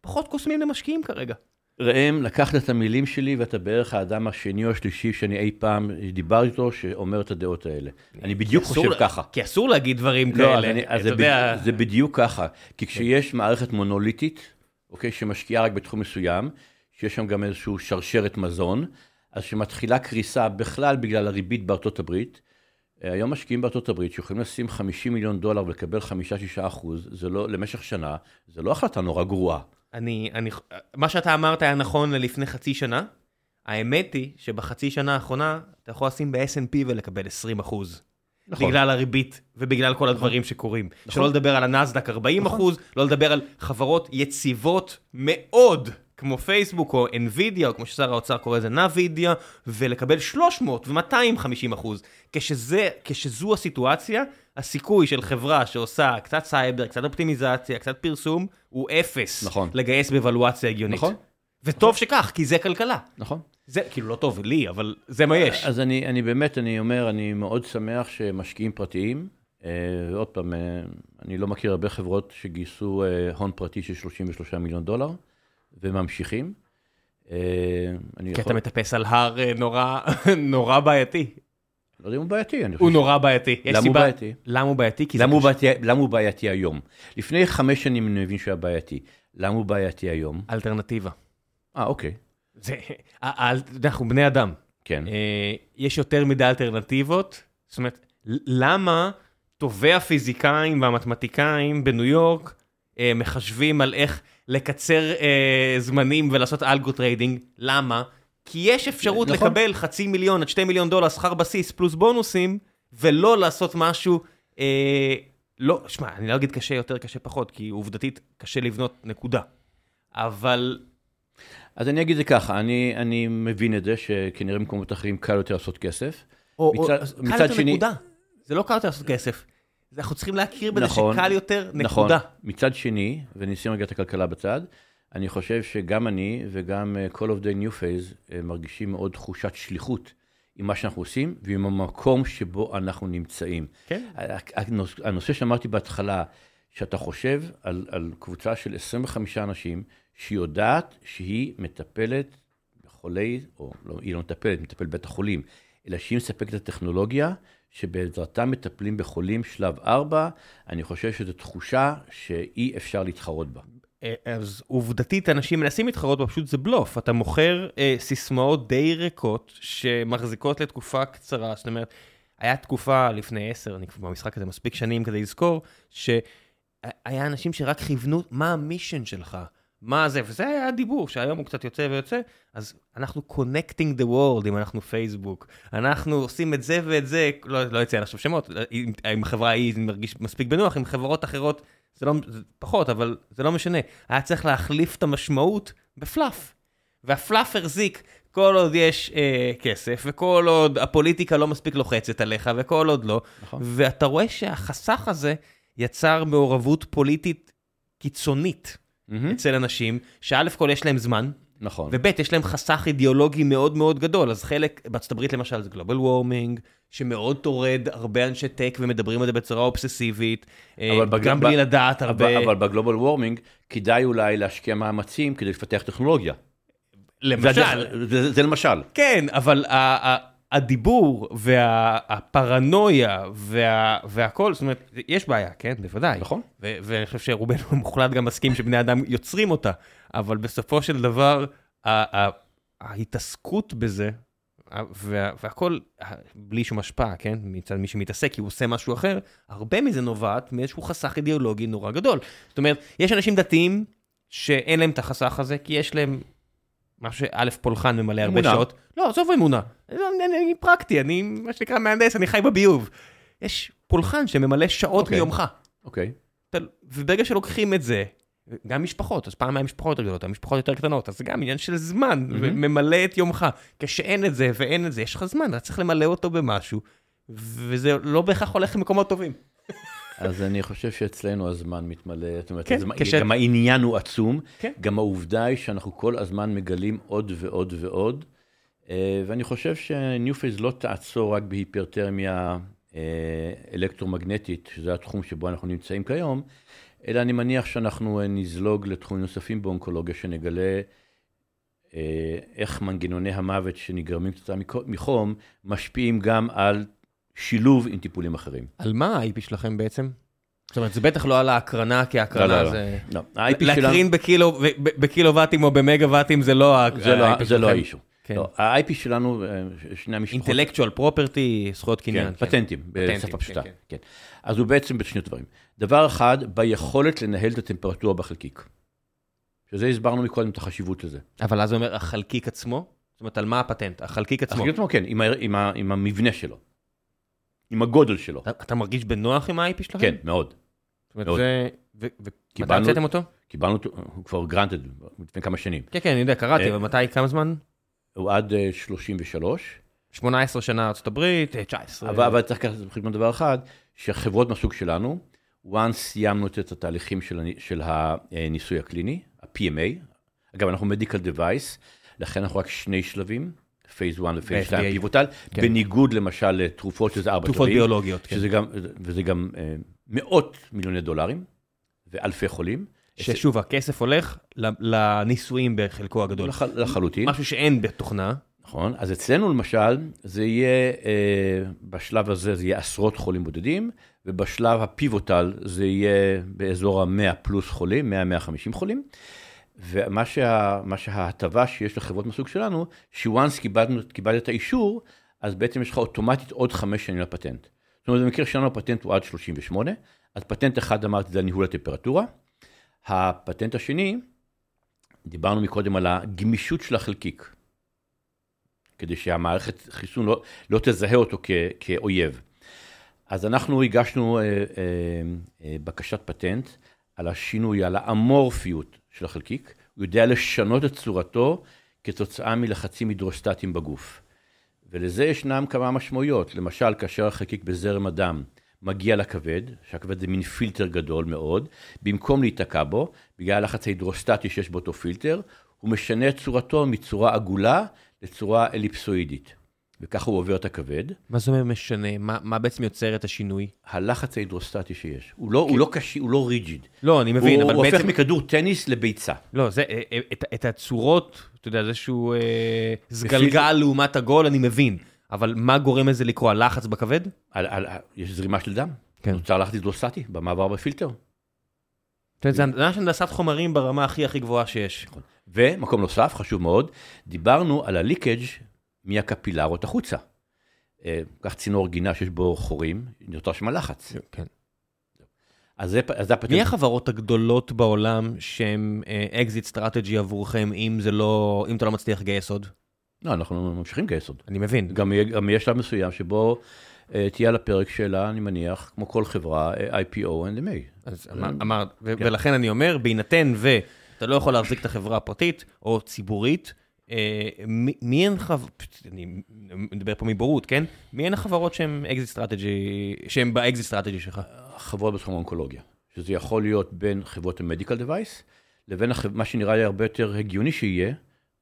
פחות קוסמים למשקיעים כרגע. ראם, לקחת את המילים שלי ואתה בערך האדם השני או השלישי שאני אי פעם דיברתי איתו, שאומר את הדעות האלה. אני בדיוק חושב ככה. כי אסור להגיד דברים לא, כאלה. אני- אז אתה זה יודע- בד- זה בדיוק ככה. כי כשיש מערכת מונוליטית, אוקיי, שמשקיעה רק בתחום מסוים, שיש שם גם איזושהי שרשרת מזון, אז שמתחילה קריסה בכלל בגלל הריבית בארצות הברית, אה, היום משקיעים בארצות הברית שיכולים לשים 50 מיליון דולר ולקבל 5-6 אחוז, זה לא, למשך שנה, זה לא החלטה נורא גרועה. אני, אני, מה שאתה אמרת היה נכון ללפני חצי שנה. האמת היא שבחצי שנה האחרונה אתה יכול לשים ב-S&P ולקבל 20 אחוז. נכון. בגלל הריבית ובגלל כל הדברים שקורים. נכון. שלא לדבר על הנסדק 40 אחוז, לא לדבר על חברות יציבות מאוד, כמו פייסבוק או NVIDIA, או כמו ששר האוצר קורא לזה NVIDIA, ולקבל 300 ו-250 אחוז. כשזה, כשזו הסיטואציה, הסיכוי של חברה שעושה קצת סייבר, קצת אופטימיזציה, קצת פרסום, הוא אפס. נכון. לגייס בוולואציה הגיונית. נכון. וטוב שכך, כי זה כלכלה. נכון. זה כאילו לא טוב לי, אבל זה מה יש. אז אני, אני באמת, אני אומר, אני מאוד שמח שמשקיעים פרטיים, אה, ועוד פעם, אה, אני לא מכיר הרבה חברות שגייסו אה, הון פרטי של 33 מיליון דולר, וממשיכים. אה, כי יכול, אתה מטפס על הר אה, נורא, נורא בעייתי. לא יודע אם הוא בעייתי, אני הוא חושב. נורא בעייתי. למה הוא בעייתי? למה הוא בעייתי? למה הוא. בעייתי, למה הוא בעייתי היום? לפני חמש שנים אני מבין שהוא היה בעייתי. למה הוא בעייתי היום? אלטרנטיבה. אה, אוקיי. זה... זה, ה- ה- אתה יודע, אנחנו בני אדם. כן. אה, יש יותר מדי אלטרנטיבות. זאת אומרת, למה טובי הפיזיקאים והמתמטיקאים בניו יורק אה, מחשבים על איך לקצר אה, זמנים ולעשות algo trading? למה? כי יש אפשרות נכון. לקבל חצי מיליון עד שתי מיליון דולר שכר בסיס פלוס בונוסים, ולא לעשות משהו... אה, לא, שמע, אני לא אגיד קשה יותר, קשה פחות, כי עובדתית קשה לבנות נקודה. אבל אז אני אגיד את זה ככה, אני, אני מבין את זה שכנראה במקומות אחרים קל יותר לעשות כסף. או, מצד- או, מצד קל יותר שני- נקודה. זה לא קל יותר לעשות כסף. אנחנו צריכים להכיר בזה נכון, שקל יותר נכון. נקודה. מצד שני, ונשים רגע את הכלכלה בצד, אני חושב שגם אני וגם אה, כל עובדי New Phase אה, מרגישים מאוד תחושת שליחות עם מה שאנחנו עושים ועם המקום שבו אנחנו נמצאים. כן. הנוש- הנושא שאמרתי בהתחלה, שאתה חושב על, על קבוצה של 25 אנשים שיודעת שהיא מטפלת בחולי, או לא, היא לא מטפלת, מטפלת בבית החולים, אלא שהיא מספקת את הטכנולוגיה שבעזרתה מטפלים בחולים שלב 4, אני חושב שזו תחושה שאי אפשר להתחרות בה. אה, אז עובדתית אנשים מנסים להתחרות בה, פשוט זה בלוף. אתה מוכר אה, סיסמאות די ריקות שמחזיקות לתקופה קצרה. זאת אומרת, היה תקופה לפני עשר, אני כבר במשחק הזה מספיק שנים כדי לזכור, שהיה אנשים שרק כיוונו מה המישן שלך. מה זה, וזה היה הדיבור, שהיום הוא קצת יוצא ויוצא, אז אנחנו connecting the world אם אנחנו פייסבוק, אנחנו עושים את זה ואת זה, לא, לא יצא עכשיו שמות, אם, אם החברה ההיא מרגיש מספיק בנוח, עם חברות אחרות זה לא, זה פחות, אבל זה לא משנה. היה צריך להחליף את המשמעות בפלאף. והפלאף החזיק כל עוד יש אה, כסף, וכל עוד הפוליטיקה לא מספיק לוחצת עליך, וכל עוד לא. נכון. ואתה רואה שהחסך הזה יצר מעורבות פוליטית קיצונית. אצל אנשים, שא' כל יש להם זמן, נכון. וב' יש להם חסך אידיאולוגי מאוד מאוד גדול. אז חלק, בארצות הברית למשל זה global warming, שמאוד טורד הרבה אנשי tech ומדברים על זה בצורה אובססיבית, אה, גם ב- בלי לדעת הרבה. אבל, אבל ב global warming כדאי אולי להשקיע מאמצים כדי לפתח טכנולוגיה. זה, למשל, הדרך- זה, זה למשל. כן, אבל הדיבור והפרנויה וה, והכל, זאת אומרת, יש בעיה, כן, בוודאי. נכון. ו- ואני חושב שרובנו המוחלט גם מסכים שבני אדם יוצרים אותה, אבל בסופו של דבר, ה- ה- ההתעסקות בזה, וה- והכל בלי שום השפעה, כן, מצד מי שמתעסק, כי הוא עושה משהו אחר, הרבה מזה נובעת מאיזשהו חסך אידיאולוגי נורא גדול. זאת אומרת, יש אנשים דתיים שאין להם את החסך הזה, כי יש להם משהו שא' פולחן ממלא הרבה אמונה. שעות. לא, עזוב אמונה. אני, אני, אני פרקטי, אני מה שנקרא מהנדס, אני חי בביוב. יש פולחן שממלא שעות אוקיי. מיומך. אוקיי. אתה, וברגע שלוקחים את זה, גם משפחות, אז פעם היה משפחות יותר גדולות, המשפחות יותר קטנות, אז זה גם עניין של זמן, מהמם. וממלא את יומך. כשאין את זה ואין את זה, יש לך זמן, אתה צריך למלא אותו במשהו, וזה לא בהכרח הולך למקומות טובים. אז אני חושב שאצלנו הזמן מתמלא, זאת אומרת, כן, הזמן, כש- גם העניין הוא עצום, כן. גם העובדה היא שאנחנו כל הזמן מגלים עוד ועוד ועוד, אה, ואני חושב שניופייז לא תעצור רק בהיפרתרמיה אה, אלקטרומגנטית, שזה התחום שבו אנחנו נמצאים כיום, אלא אני מניח שאנחנו אה, נזלוג לתחומים נוספים באונקולוגיה, שנגלה איך מנגנוני המוות שנגרמים כתוצאה מחום, משפיעים גם על שילוב עם טיפולים אחרים. על מה ה-IP שלכם בעצם? זאת אומרת, זה בטח לא על ההקרנה, כי ההקרנה לא, זה... לא, ה-IP שלנו... להקרין בקילו, בקילוואטים או במגה-ואטים זה לא ה-IP זה לא, זה לא האישו. כן. לא, ה-IP שלנו, אה, שני המשפחות... אינטלקטואל פרופרטי, זכויות קניין. כן, פטנטים, פטנטים, בשפה פשוטה. כן, כן. אז הוא בעצם בשני דברים. דבר אחד, ביכולת לנהל את הטמפרטורה בחלקיק. שזה הסברנו מקודם את החשיבות לזה. אבל אז זה אומר, החלקיק עצמו? זאת אומרת, על מה הפטנט? החלקיק עצמו. החלקיק עצמו, כן, עם, ה, עם, ה, עם המבנה שלו. עם הגודל שלו. אתה- אתה מרגיש בנוח עם ה-IP שלכם? כן, מאוד. זאת אומרת, מאוד. זה... ומתי המצאתם אותו? קיבלנו אותו, הוא כבר גרנטד לפני כמה שנים. כן, כן, אני יודע, קראתי, אה, אבל מתי, כמה זמן? הוא עד אה, 33, 18 שנה ארצות הברית, אה, 19. אבל, אבל צריך לקחת בחשבון דבר אחד, שחברות מהסוג שלנו, once סיימנו את התהליכים של, של הניסוי הקליני, ה-PMA, אגב, אנחנו medical device, לכן אנחנו רק שני שלבים, phase 1 ו phase 2 ב-FDA. pivotal, כן. בניגוד למשל לתרופות שזה ארבע תרופות ביולוגיות, כן. שזה גם, וזה גם אה, מאות מיליוני דולרים ואלפי חולים. ששוב, הכסף הולך לניסויים בחלקו הגדול. לח, לחלוטין, משהו שאין בתוכנה. נכון? אז אצלנו למשל, זה יהיה, אה, בשלב הזה זה יהיה עשרות חולים בודדים, ובשלב הפיבוטל זה יהיה באזור ה-100 פלוס חולים, 100-150 חולים. ומה שה, שההטבה שיש לחברות מהסוג שלנו, שוואנס קיבלת את האישור, אז בעצם יש לך אוטומטית עוד חמש שנים לפטנט. זאת אומרת, במקרה שלנו הפטנט הוא עד 38, אז פטנט אחד אמרתי זה ניהול הטמפרטורה. הפטנט השני, דיברנו מקודם על הגמישות של החלקיק, כדי שהמערכת חיסון לא, לא תזהה אותו כ, כאויב. אז אנחנו הגשנו אה, אה, אה, בקשת פטנט על השינוי, על האמורפיות של החלקיק, הוא יודע לשנות את צורתו כתוצאה מלחצים הידרוסטטיים בגוף. ולזה ישנם כמה משמעויות, למשל כאשר החלקיק בזרם הדם מגיע לכבד, שהכבד זה מין פילטר גדול מאוד, במקום להיתקע בו, בגלל הלחץ ההידרוסטטי שיש באותו פילטר, הוא משנה את צורתו מצורה עגולה לצורה אליפסואידית. וככה הוא עובר את הכבד. מה זה אומר משנה? מה מה בעצם יוצר את השינוי? הלחץ ההידרוסטטי שיש, הוא לא, הוא לא קשי, הוא לא ריג'יד. לא, אני מבין, הוא, אבל הוא בעצם... הופך מכדור טניס לביצה. לא, זה, אה, אה, את, את הצורות, אתה יודע, זה שהוא אה, סגלגל לעומת הגול, אני מבין. אבל מה גורם לזה לקרוא? הלחץ בכבד? על, על, יש זרימה של דם. כן. נוצר לחץ הידרוסטטי במעבר בפילטר. זאת אומרת, זה הנדסת חומרים ברמה הכי הכי גבוהה שיש. ומקום נוסף, חשוב מאוד, דיברנו על ה leakage מהקפילרות החוצה. אה, קח צינור גינה שיש בו חורים, נותר שם לחץ. כן. אז זה, אז זה הפטנט. מי החברות הגדולות בעולם שהן exit strategy עבורכם, אם זה לא, אם אתה לא מצליח לגייס עוד? לא, אנחנו ממשיכים לגייס עוד. אני מבין. גם, גם יש שלב מסוים שבו אה, תהיה על הפרק שאלה, אני מניח, כמו כל חברה, אה, IPO M&A. אז אמר, אמר, ו- ולכן אני אומר, בהינתן ואתה לא יכול להחזיק את החברה הפרטית או ציבורית, אה, מי מי הן חברות, אני מדבר פה מבורות, כן? מי הן החברות שהן exit strategy, שהן ב exit strategy שלך? חברות בתחום האונקולוגיה, שזה יכול להיות בין חברות ה medical device, לבין החב... מה שנראה לי הרבה יותר הגיוני שיהיה,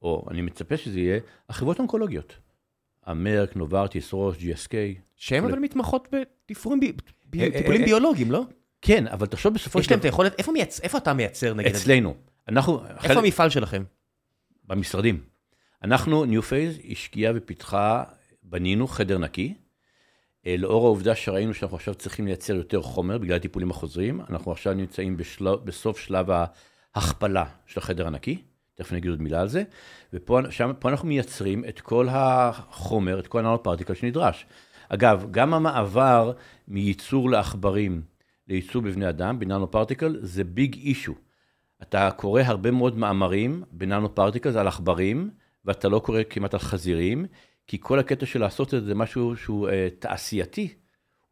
או אני מצפה שזה יהיה, החברות האונקולוגיות. ה Merck, Novartis, Roche, GSK. שהן אבל מתמחות בתפעולים, ב- ב- אה, אה, ביולוגיים, לא? כן, אבל תחשוב בסופו יש של להם את דבר, היכולת, איפה אתה מייצר נגיד? זה? אצלנו, אנחנו, איפה המפעל שלכם? במשרדים. אנחנו, New Phase, השקיעה ופיתחה, בנינו חדר נקי. אה, לאור העובדה שראינו שאנחנו עכשיו צריכים לייצר יותר חומר בגלל הטיפולים החוזרים, אנחנו עכשיו נמצאים בשלב, בסוף שלב ההכפלה של החדר הנקי, תכף אני אגיד עוד מילה על זה, ופה שם, אנחנו מייצרים את כל החומר, את כל ה nano-particle שנדרש. אגב, גם המעבר מייצור לעכברים לייצור בבני אדם, בננו-פרטיקל, זה ביג אישו. אתה קורא הרבה מאוד מאמרים בננו-פרטיקל על עכברים, ואתה לא קורא כמעט על חזירים, כי כל הקטע של לעשות את זה משהו שהוא אה, תעשייתי,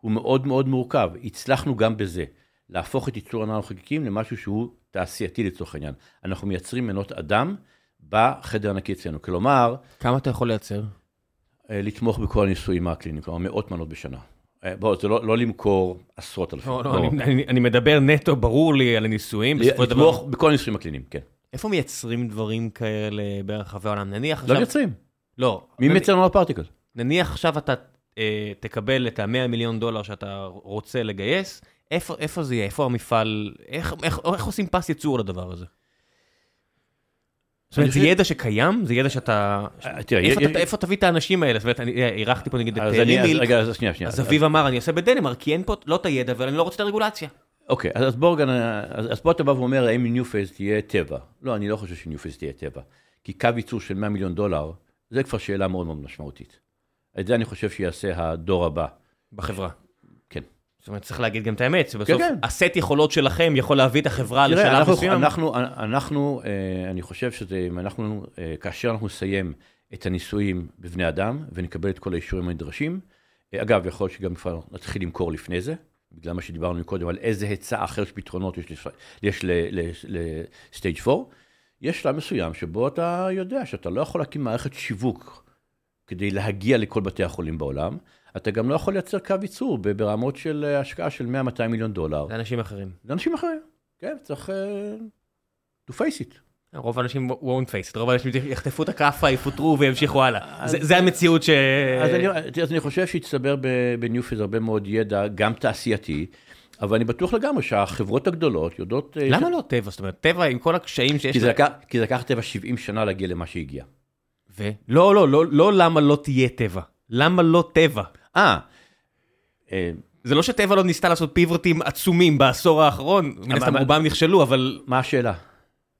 הוא מאוד מאוד מורכב. הצלחנו גם בזה, להפוך את ייצור הננו-חלקיקים למשהו שהוא תעשייתי לצורך העניין. אנחנו מייצרים מנות אדם בחדר הנקי אצלנו. כלומר, כמה אתה יכול לייצר? אה, לתמוך בכל הניסויים הקליניים, כלומר מאות מנות בשנה. אה, בוא, זה לא, לא למכור עשרות אלפים. לא, לא, אני- אני- אני מדבר נטו, ברור לי, על הניסויים. לתמוך בכל הניסויים הקליניים, כן. איפה מייצרים דברים כאלה ברחבי העולם? נניח לא עכשיו... מייצרים. לא. מי נ- מייצר ננו-פרטיקל? נניח עכשיו אתה אה, תקבל את ה-100 מיליון דולר שאתה רוצה לגייס, איפה איפה זה יהיה? איפה המפעל? איך איך- איך עושים פס ייצור לדבר הזה? זאת אומרת, זה ידע שקיים? זה ידע שאתה... אה, איפה תביא את האנשים האלה? זאת אומרת, אני אה, אירחתי פה נגיד את אז אני, אז Remilk, רגע, אז שנייה, שנייה. אז אביב אמר, אני עושה בדנמרק, כי אין פה לא את הידע, אבל אני לא רוצה את הרגולציה. אוקיי, אז אז בואו, אז, אז פה אתה בא ואומר, האם New Phase תהיה טבע? לא, אני לא חושב ש New Phase תהיה טבע. כי קו ייצור של 100 מיליון דולר, זה כבר שאלה מאוד מאוד משמעותית. את זה אני חושב שיעשה הדור הבא. בחברה. כן. זאת אומרת, צריך להגיד גם את האמת, שבסוף כן, כן. הסט יכולות שלכם יכול להביא את החברה תראה, לשלב אנחנו, מסוים. אנחנו, אנחנו, אה, אני חושב שזה, אם אנחנו, אה, כאשר אנחנו נסיים את הניסויים בבני אדם ונקבל את כל האישורים הנדרשים, אה, אגב, יכול להיות שגם כבר נתחיל למכור לפני זה, בגלל מה שדיברנו קודם, על איזה היצע אחר של פתרונות יש, יש לסטייג' 4, יש שלב מסוים שבו אתה יודע שאתה לא יכול להקים מערכת שיווק כדי להגיע לכל בתי החולים בעולם, אתה גם לא יכול לייצר קו ייצור ברמות של אה, השקעה של 100-200 מיליון דולר. זה אנשים אחרים. זה אנשים אחרים, כן, צריך אה, to face it. רוב האנשים won't face it, רוב האנשים יחטפו את הכאפה, יפוטרו וימשיכו הלאה. זה- זה המציאות ש... אז אני, אז אני חושב שהצטבר בניופיז הרבה מאוד ידע, גם תעשייתי, אבל אני בטוח לגמרי שהחברות הגדולות יודעות... אה, למה לא טבע? זאת אומרת, טבע עם כל הקשיים שיש כי זה. לקח, כי זה לקח טבע 70 שנה להגיע למה שהגיע. ו... לא, לא, לא, לא למה לא תהיה טבע. למה לא טבע? אה, אה, זה לא שטבע לא ניסתה לעשות פיבוטים עצומים בעשור האחרון, מן הסתם רובם נכשלו, אבל מה השאלה?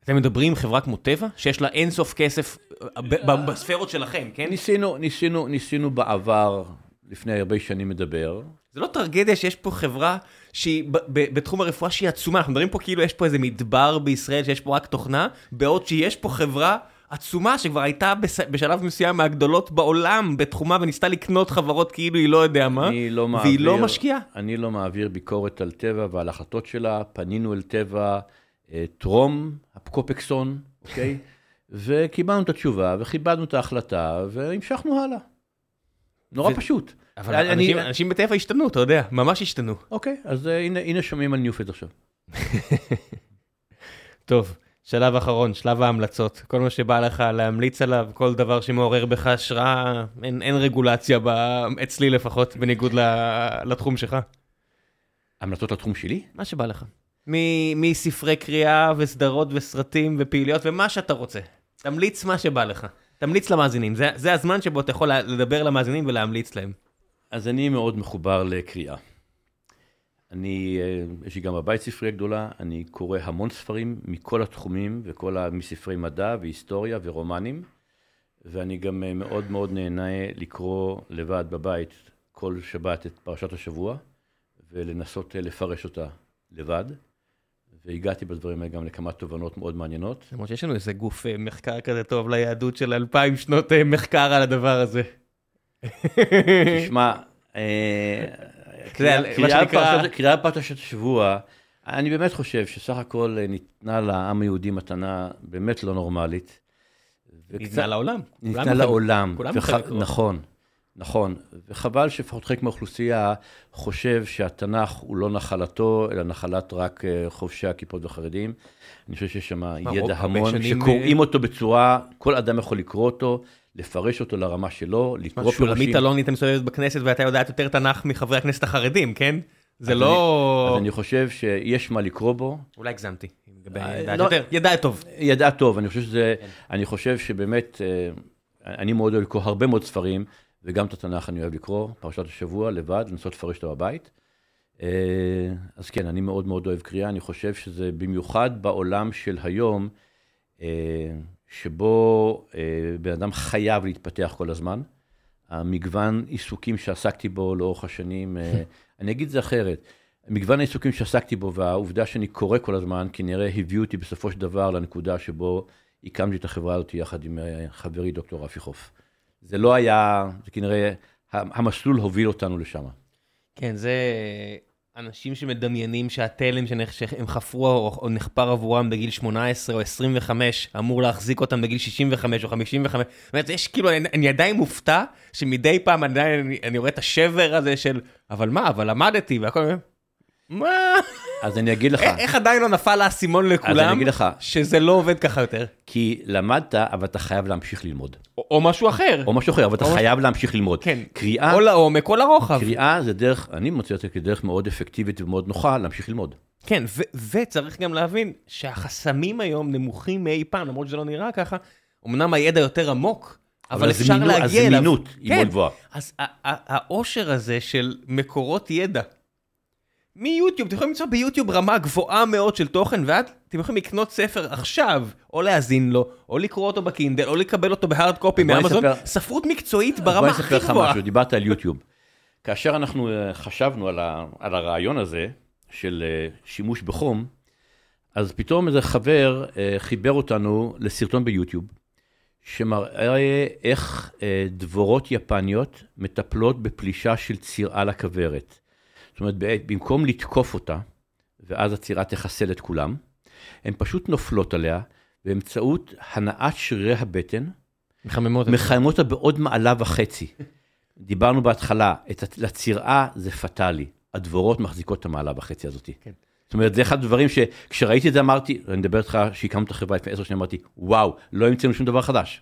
אתם מדברים עם חברה כמו טבע, שיש לה אינסוף כסף אה, ב- ב- בספרות שלכם, כן? ניסינו, ניסינו, ניסינו בעבר, לפני הרבה שנים לדבר, זה לא טרגדיה שיש פה חברה שהיא בתחום הרפואה שהיא עצומה, אנחנו מדברים פה כאילו יש פה איזה מדבר בישראל שיש פה רק תוכנה, בעוד שיש פה חברה עצומה שכבר הייתה בשלב מסוים מהגדולות בעולם בתחומה וניסתה לקנות חברות כאילו היא לא יודע מה, אני לא מעביר... והיא לא משקיעה. אני לא מעביר ביקורת על טבע ועל החלטות שלה, פנינו אל טבע אה, טרום הקופקסון, אוקיי? וקיבלנו את התשובה וכיבדנו את ההחלטה והמשכנו הלאה. נורא ו- פשוט. אבל אני- אנשים, אנשים בטבע השתנו, אתה יודע, ממש השתנו. אוקיי, אז אה, הנה, הנה שומעים על ניופד עכשיו. טוב, שלב אחרון, שלב ההמלצות. כל מה שבא לך להמליץ עליו, כל דבר שמעורר בך השראה, אין, אין רגולציה, ב... אצלי לפחות, בניגוד ל... לתחום שלך. המלצות לתחום שלי? מה שבא לך. מ- מספרי קריאה וסדרות וסרטים ופעילויות ומה שאתה רוצה. תמליץ מה שבא לך. תמליץ למאזינים, זה, זה הזמן שבו אתה יכול לדבר למאזינים ולהמליץ להם. אז אני מאוד מחובר לקריאה. אני, אה, יש לי גם בבית ספרייה גדולה, אני קורא המון ספרים מכל התחומים, וכל ה... מספרי מדע והיסטוריה ורומנים, ואני גם אה, מאוד מאוד נהנה לקרוא לבד בבית כל שבת את פרשת השבוע, ולנסות אה, לפרש אותה לבד. והגעתי בדברים האלה גם לכמה תובנות מאוד מעניינות. למרות שיש לנו איזה גוף אה, מחקר כזה טוב ליהדות של אלפיים שנות אה, מחקר על הדבר הזה. תשמע, אה, קריאה פרשת- השבוע, אני באמת חושב שסך הכל ניתנה לעם היהודי מתנה באמת לא נורמלית. ניתנה לעולם. ניתנה לעולם. נכון, נכון. וחבל שלפחות חלק מהאוכלוסייה חושב שהתנ"ך הוא לא נחלתו, אלא נחלת רק אה, חובשי הכיפות והחרדים. אני חושב שיש שם ידע המון, שקוראים אה, אותו בצורה, כל אדם יכול לקרוא אותו, לפרש אותו לרמה שלו, לקרוא שולמית אלוני הייתה מסתובבת בכנסת ואתה יודעת יותר תנ"ך מחברי הכנסת החרדים, כן? זה לא... אז אני חושב שיש מה לקרוא בו. אולי הגזמתי. אה, לא- ידעת טוב. ידע טוב, אני חושב שזה, אני חושב שבאמת, אני מאוד אוהב לקרוא הרבה מאוד ספרים, וגם את התנ"ך אני אוהב לקרוא, פרשת השבוע, לבד, לנסות לפרש אותה בבית. אה, אז כן, אני מאוד מאוד אוהב קריאה, אני חושב שזה במיוחד בעולם של היום, אה, שבו אה, בן אדם חייב להתפתח כל הזמן. המגוון עיסוקים שעסקתי בו לאורך השנים, אני אגיד את זה אחרת, מגוון העיסוקים שעסקתי בו והעובדה שאני קורא כל הזמן, כנראה הביאו אותי בסופו של דבר לנקודה שבו הקמתי את החברה הזאת יחד עם חברי דוקטור רפי חוף. זה לא היה, זה כנראה, המסלול הוביל אותנו לשם. כן, זה אנשים שמדמיינים שהתלם שהם חפרו או נחפר עבורם בגיל 18 או 25 אמור להחזיק אותם בגיל 65 או 55. זאת אומרת, יש כאילו, אני, אני עדיין מופתע שמדי פעם עדיין אני, אני רואה את השבר הזה של, אבל מה, אבל למדתי והכל, מה? אז אני אגיד לך, איך, עדיין לא נפל האסימון אז אני לכולם אגיד לך, שזה לא עובד ככה יותר? כי למדת, אבל אתה חייב להמשיך ללמוד. או, משהו אחר. או משהו אחר, אבל אתה חייב להמשיך ללמוד. כן. קריאה, או לעומק או לרוחב. קריאה זה דרך, אני מוצא אותה כדרך מאוד אפקטיבית ומאוד נוחה להמשיך ללמוד. כן, וצריך גם להבין שהחסמים היום נמוכים מאי פעם, למרות שזה לא נראה ככה, אמנם הידע יותר עמוק, אבל אפשר להגיע אליו. הזמינות היא מאוד גבוהה. אז העושר הזה של מקורות ידע, מיוטיוב, אתם יכולים למצוא ביוטיוב רמה גבוהה מאוד של תוכן, ועד אתם יכולים לקנות ספר עכשיו, או להאזין לו, או לקרוא אותו בקינדל, או לקבל אותו בהארד קופי מאמזון, ספרות מקצועית ברמה הכי גבוהה. בוא אני אספר לך משהו, דיברת על יוטיוב. כאשר אנחנו אה, חשבנו על, ה, על הרעיון הזה של אה, שימוש בחום, אז פתאום איזה חבר אה, חיבר אותנו לסרטון ביוטיוב, שמראה איך דבורות יפניות מטפלות בפלישה של צירה לכוורת. זאת אומרת, במקום לתקוף אותה, ואז הצירה תחסל את כולם, הן פשוט נופלות עליה באמצעות הנעת שרירי הבטן, מחממות אותה בעוד מעלה וחצי. דיברנו בהתחלה, את, לצרעה זה פטאלי, הדבורות מחזיקות את המעלה וחצי הזאת. כן. זאת אומרת, זה אחד הדברים שכשראיתי את זה אמרתי, אני מדבר איתך שהקמנו את החברה לפני עשר שנים, אמרתי, וואו, לא המצאנו שום דבר חדש.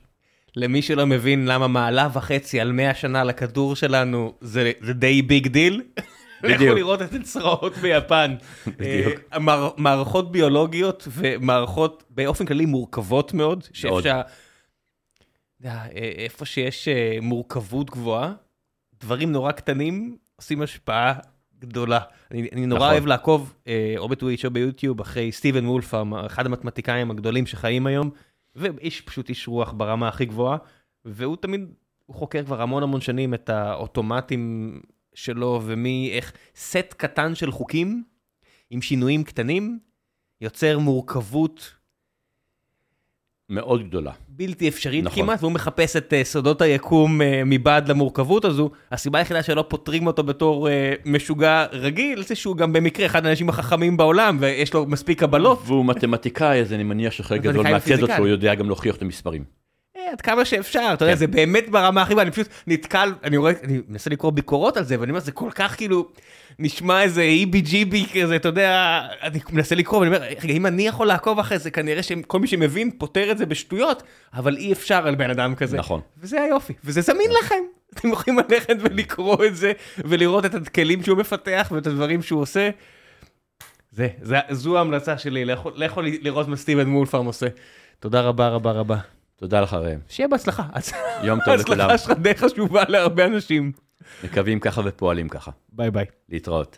למי שלא מבין למה מעלה וחצי על 100 שנה לכדור שלנו זה, זה די big deal. לכו לראות את הצרעות ביפן. בדיוק. אה, מערכות ביולוגיות ומערכות באופן כללי מורכבות מאוד, שאפשר... אה, איפה שיש אה, מורכבות גבוהה, דברים נורא קטנים עושים השפעה גדולה. אני, אני נורא נכון. אוהב לעקוב, או בטוויץ' או ביוטיוב, אחרי סטיבן וולף, אחד המתמטיקאים הגדולים שחיים היום, ואיש פשוט איש רוח ברמה הכי גבוהה, והוא תמיד, הוא חוקר כבר המון המון שנים את האוטומטים שלו ומי, איך סט קטן של חוקים עם שינויים קטנים יוצר מורכבות מאוד גדולה. בלתי אפשרית נכון. כמעט, והוא מחפש את uh, סודות היקום uh, מבעד למורכבות הזו. הסיבה היחידה שלא פותרים אותו בתור uh, משוגע רגיל, זה שהוא גם במקרה אחד האנשים החכמים בעולם, ויש לו מספיק קבלות. והוא מתמטיקאי, אז אני מניח שחלק גדול מהצד אותו, הוא יודע גם להוכיח את המספרים. עד כמה שאפשר, אתה יודע, כן. זה באמת ברמה הכי, אני פשוט נתקל, אני רואה, אני מנסה לקרוא ביקורות על זה, ואני אומר, זה כל כך כאילו, נשמע איזה איבי ג'יבי כזה, אתה יודע, אני מנסה לקרוא, ואני אומר, רגע, אם אני יכול לעקוב אחרי זה, כנראה שכל מי שמבין פותר את זה בשטויות, אבל אי אפשר על בן אדם כזה. נכון. וזה היופי, וזה זמין לכם. אתם יכולים ללכת ולקרוא את זה, ולראות את הכלים שהוא מפתח ואת הדברים שהוא עושה. זה, זה, זו ההמלצה שלי, לכו לראות מה סטיבן מולפרם עושה. תודה רבה רבה רבה. תודה לך ראם. שיהיה בהצלחה. יום טוב לכולם. ההצלחה שלך די חשובה להרבה אנשים. מקווים ככה ופועלים ככה. ביי ביי. להתראות.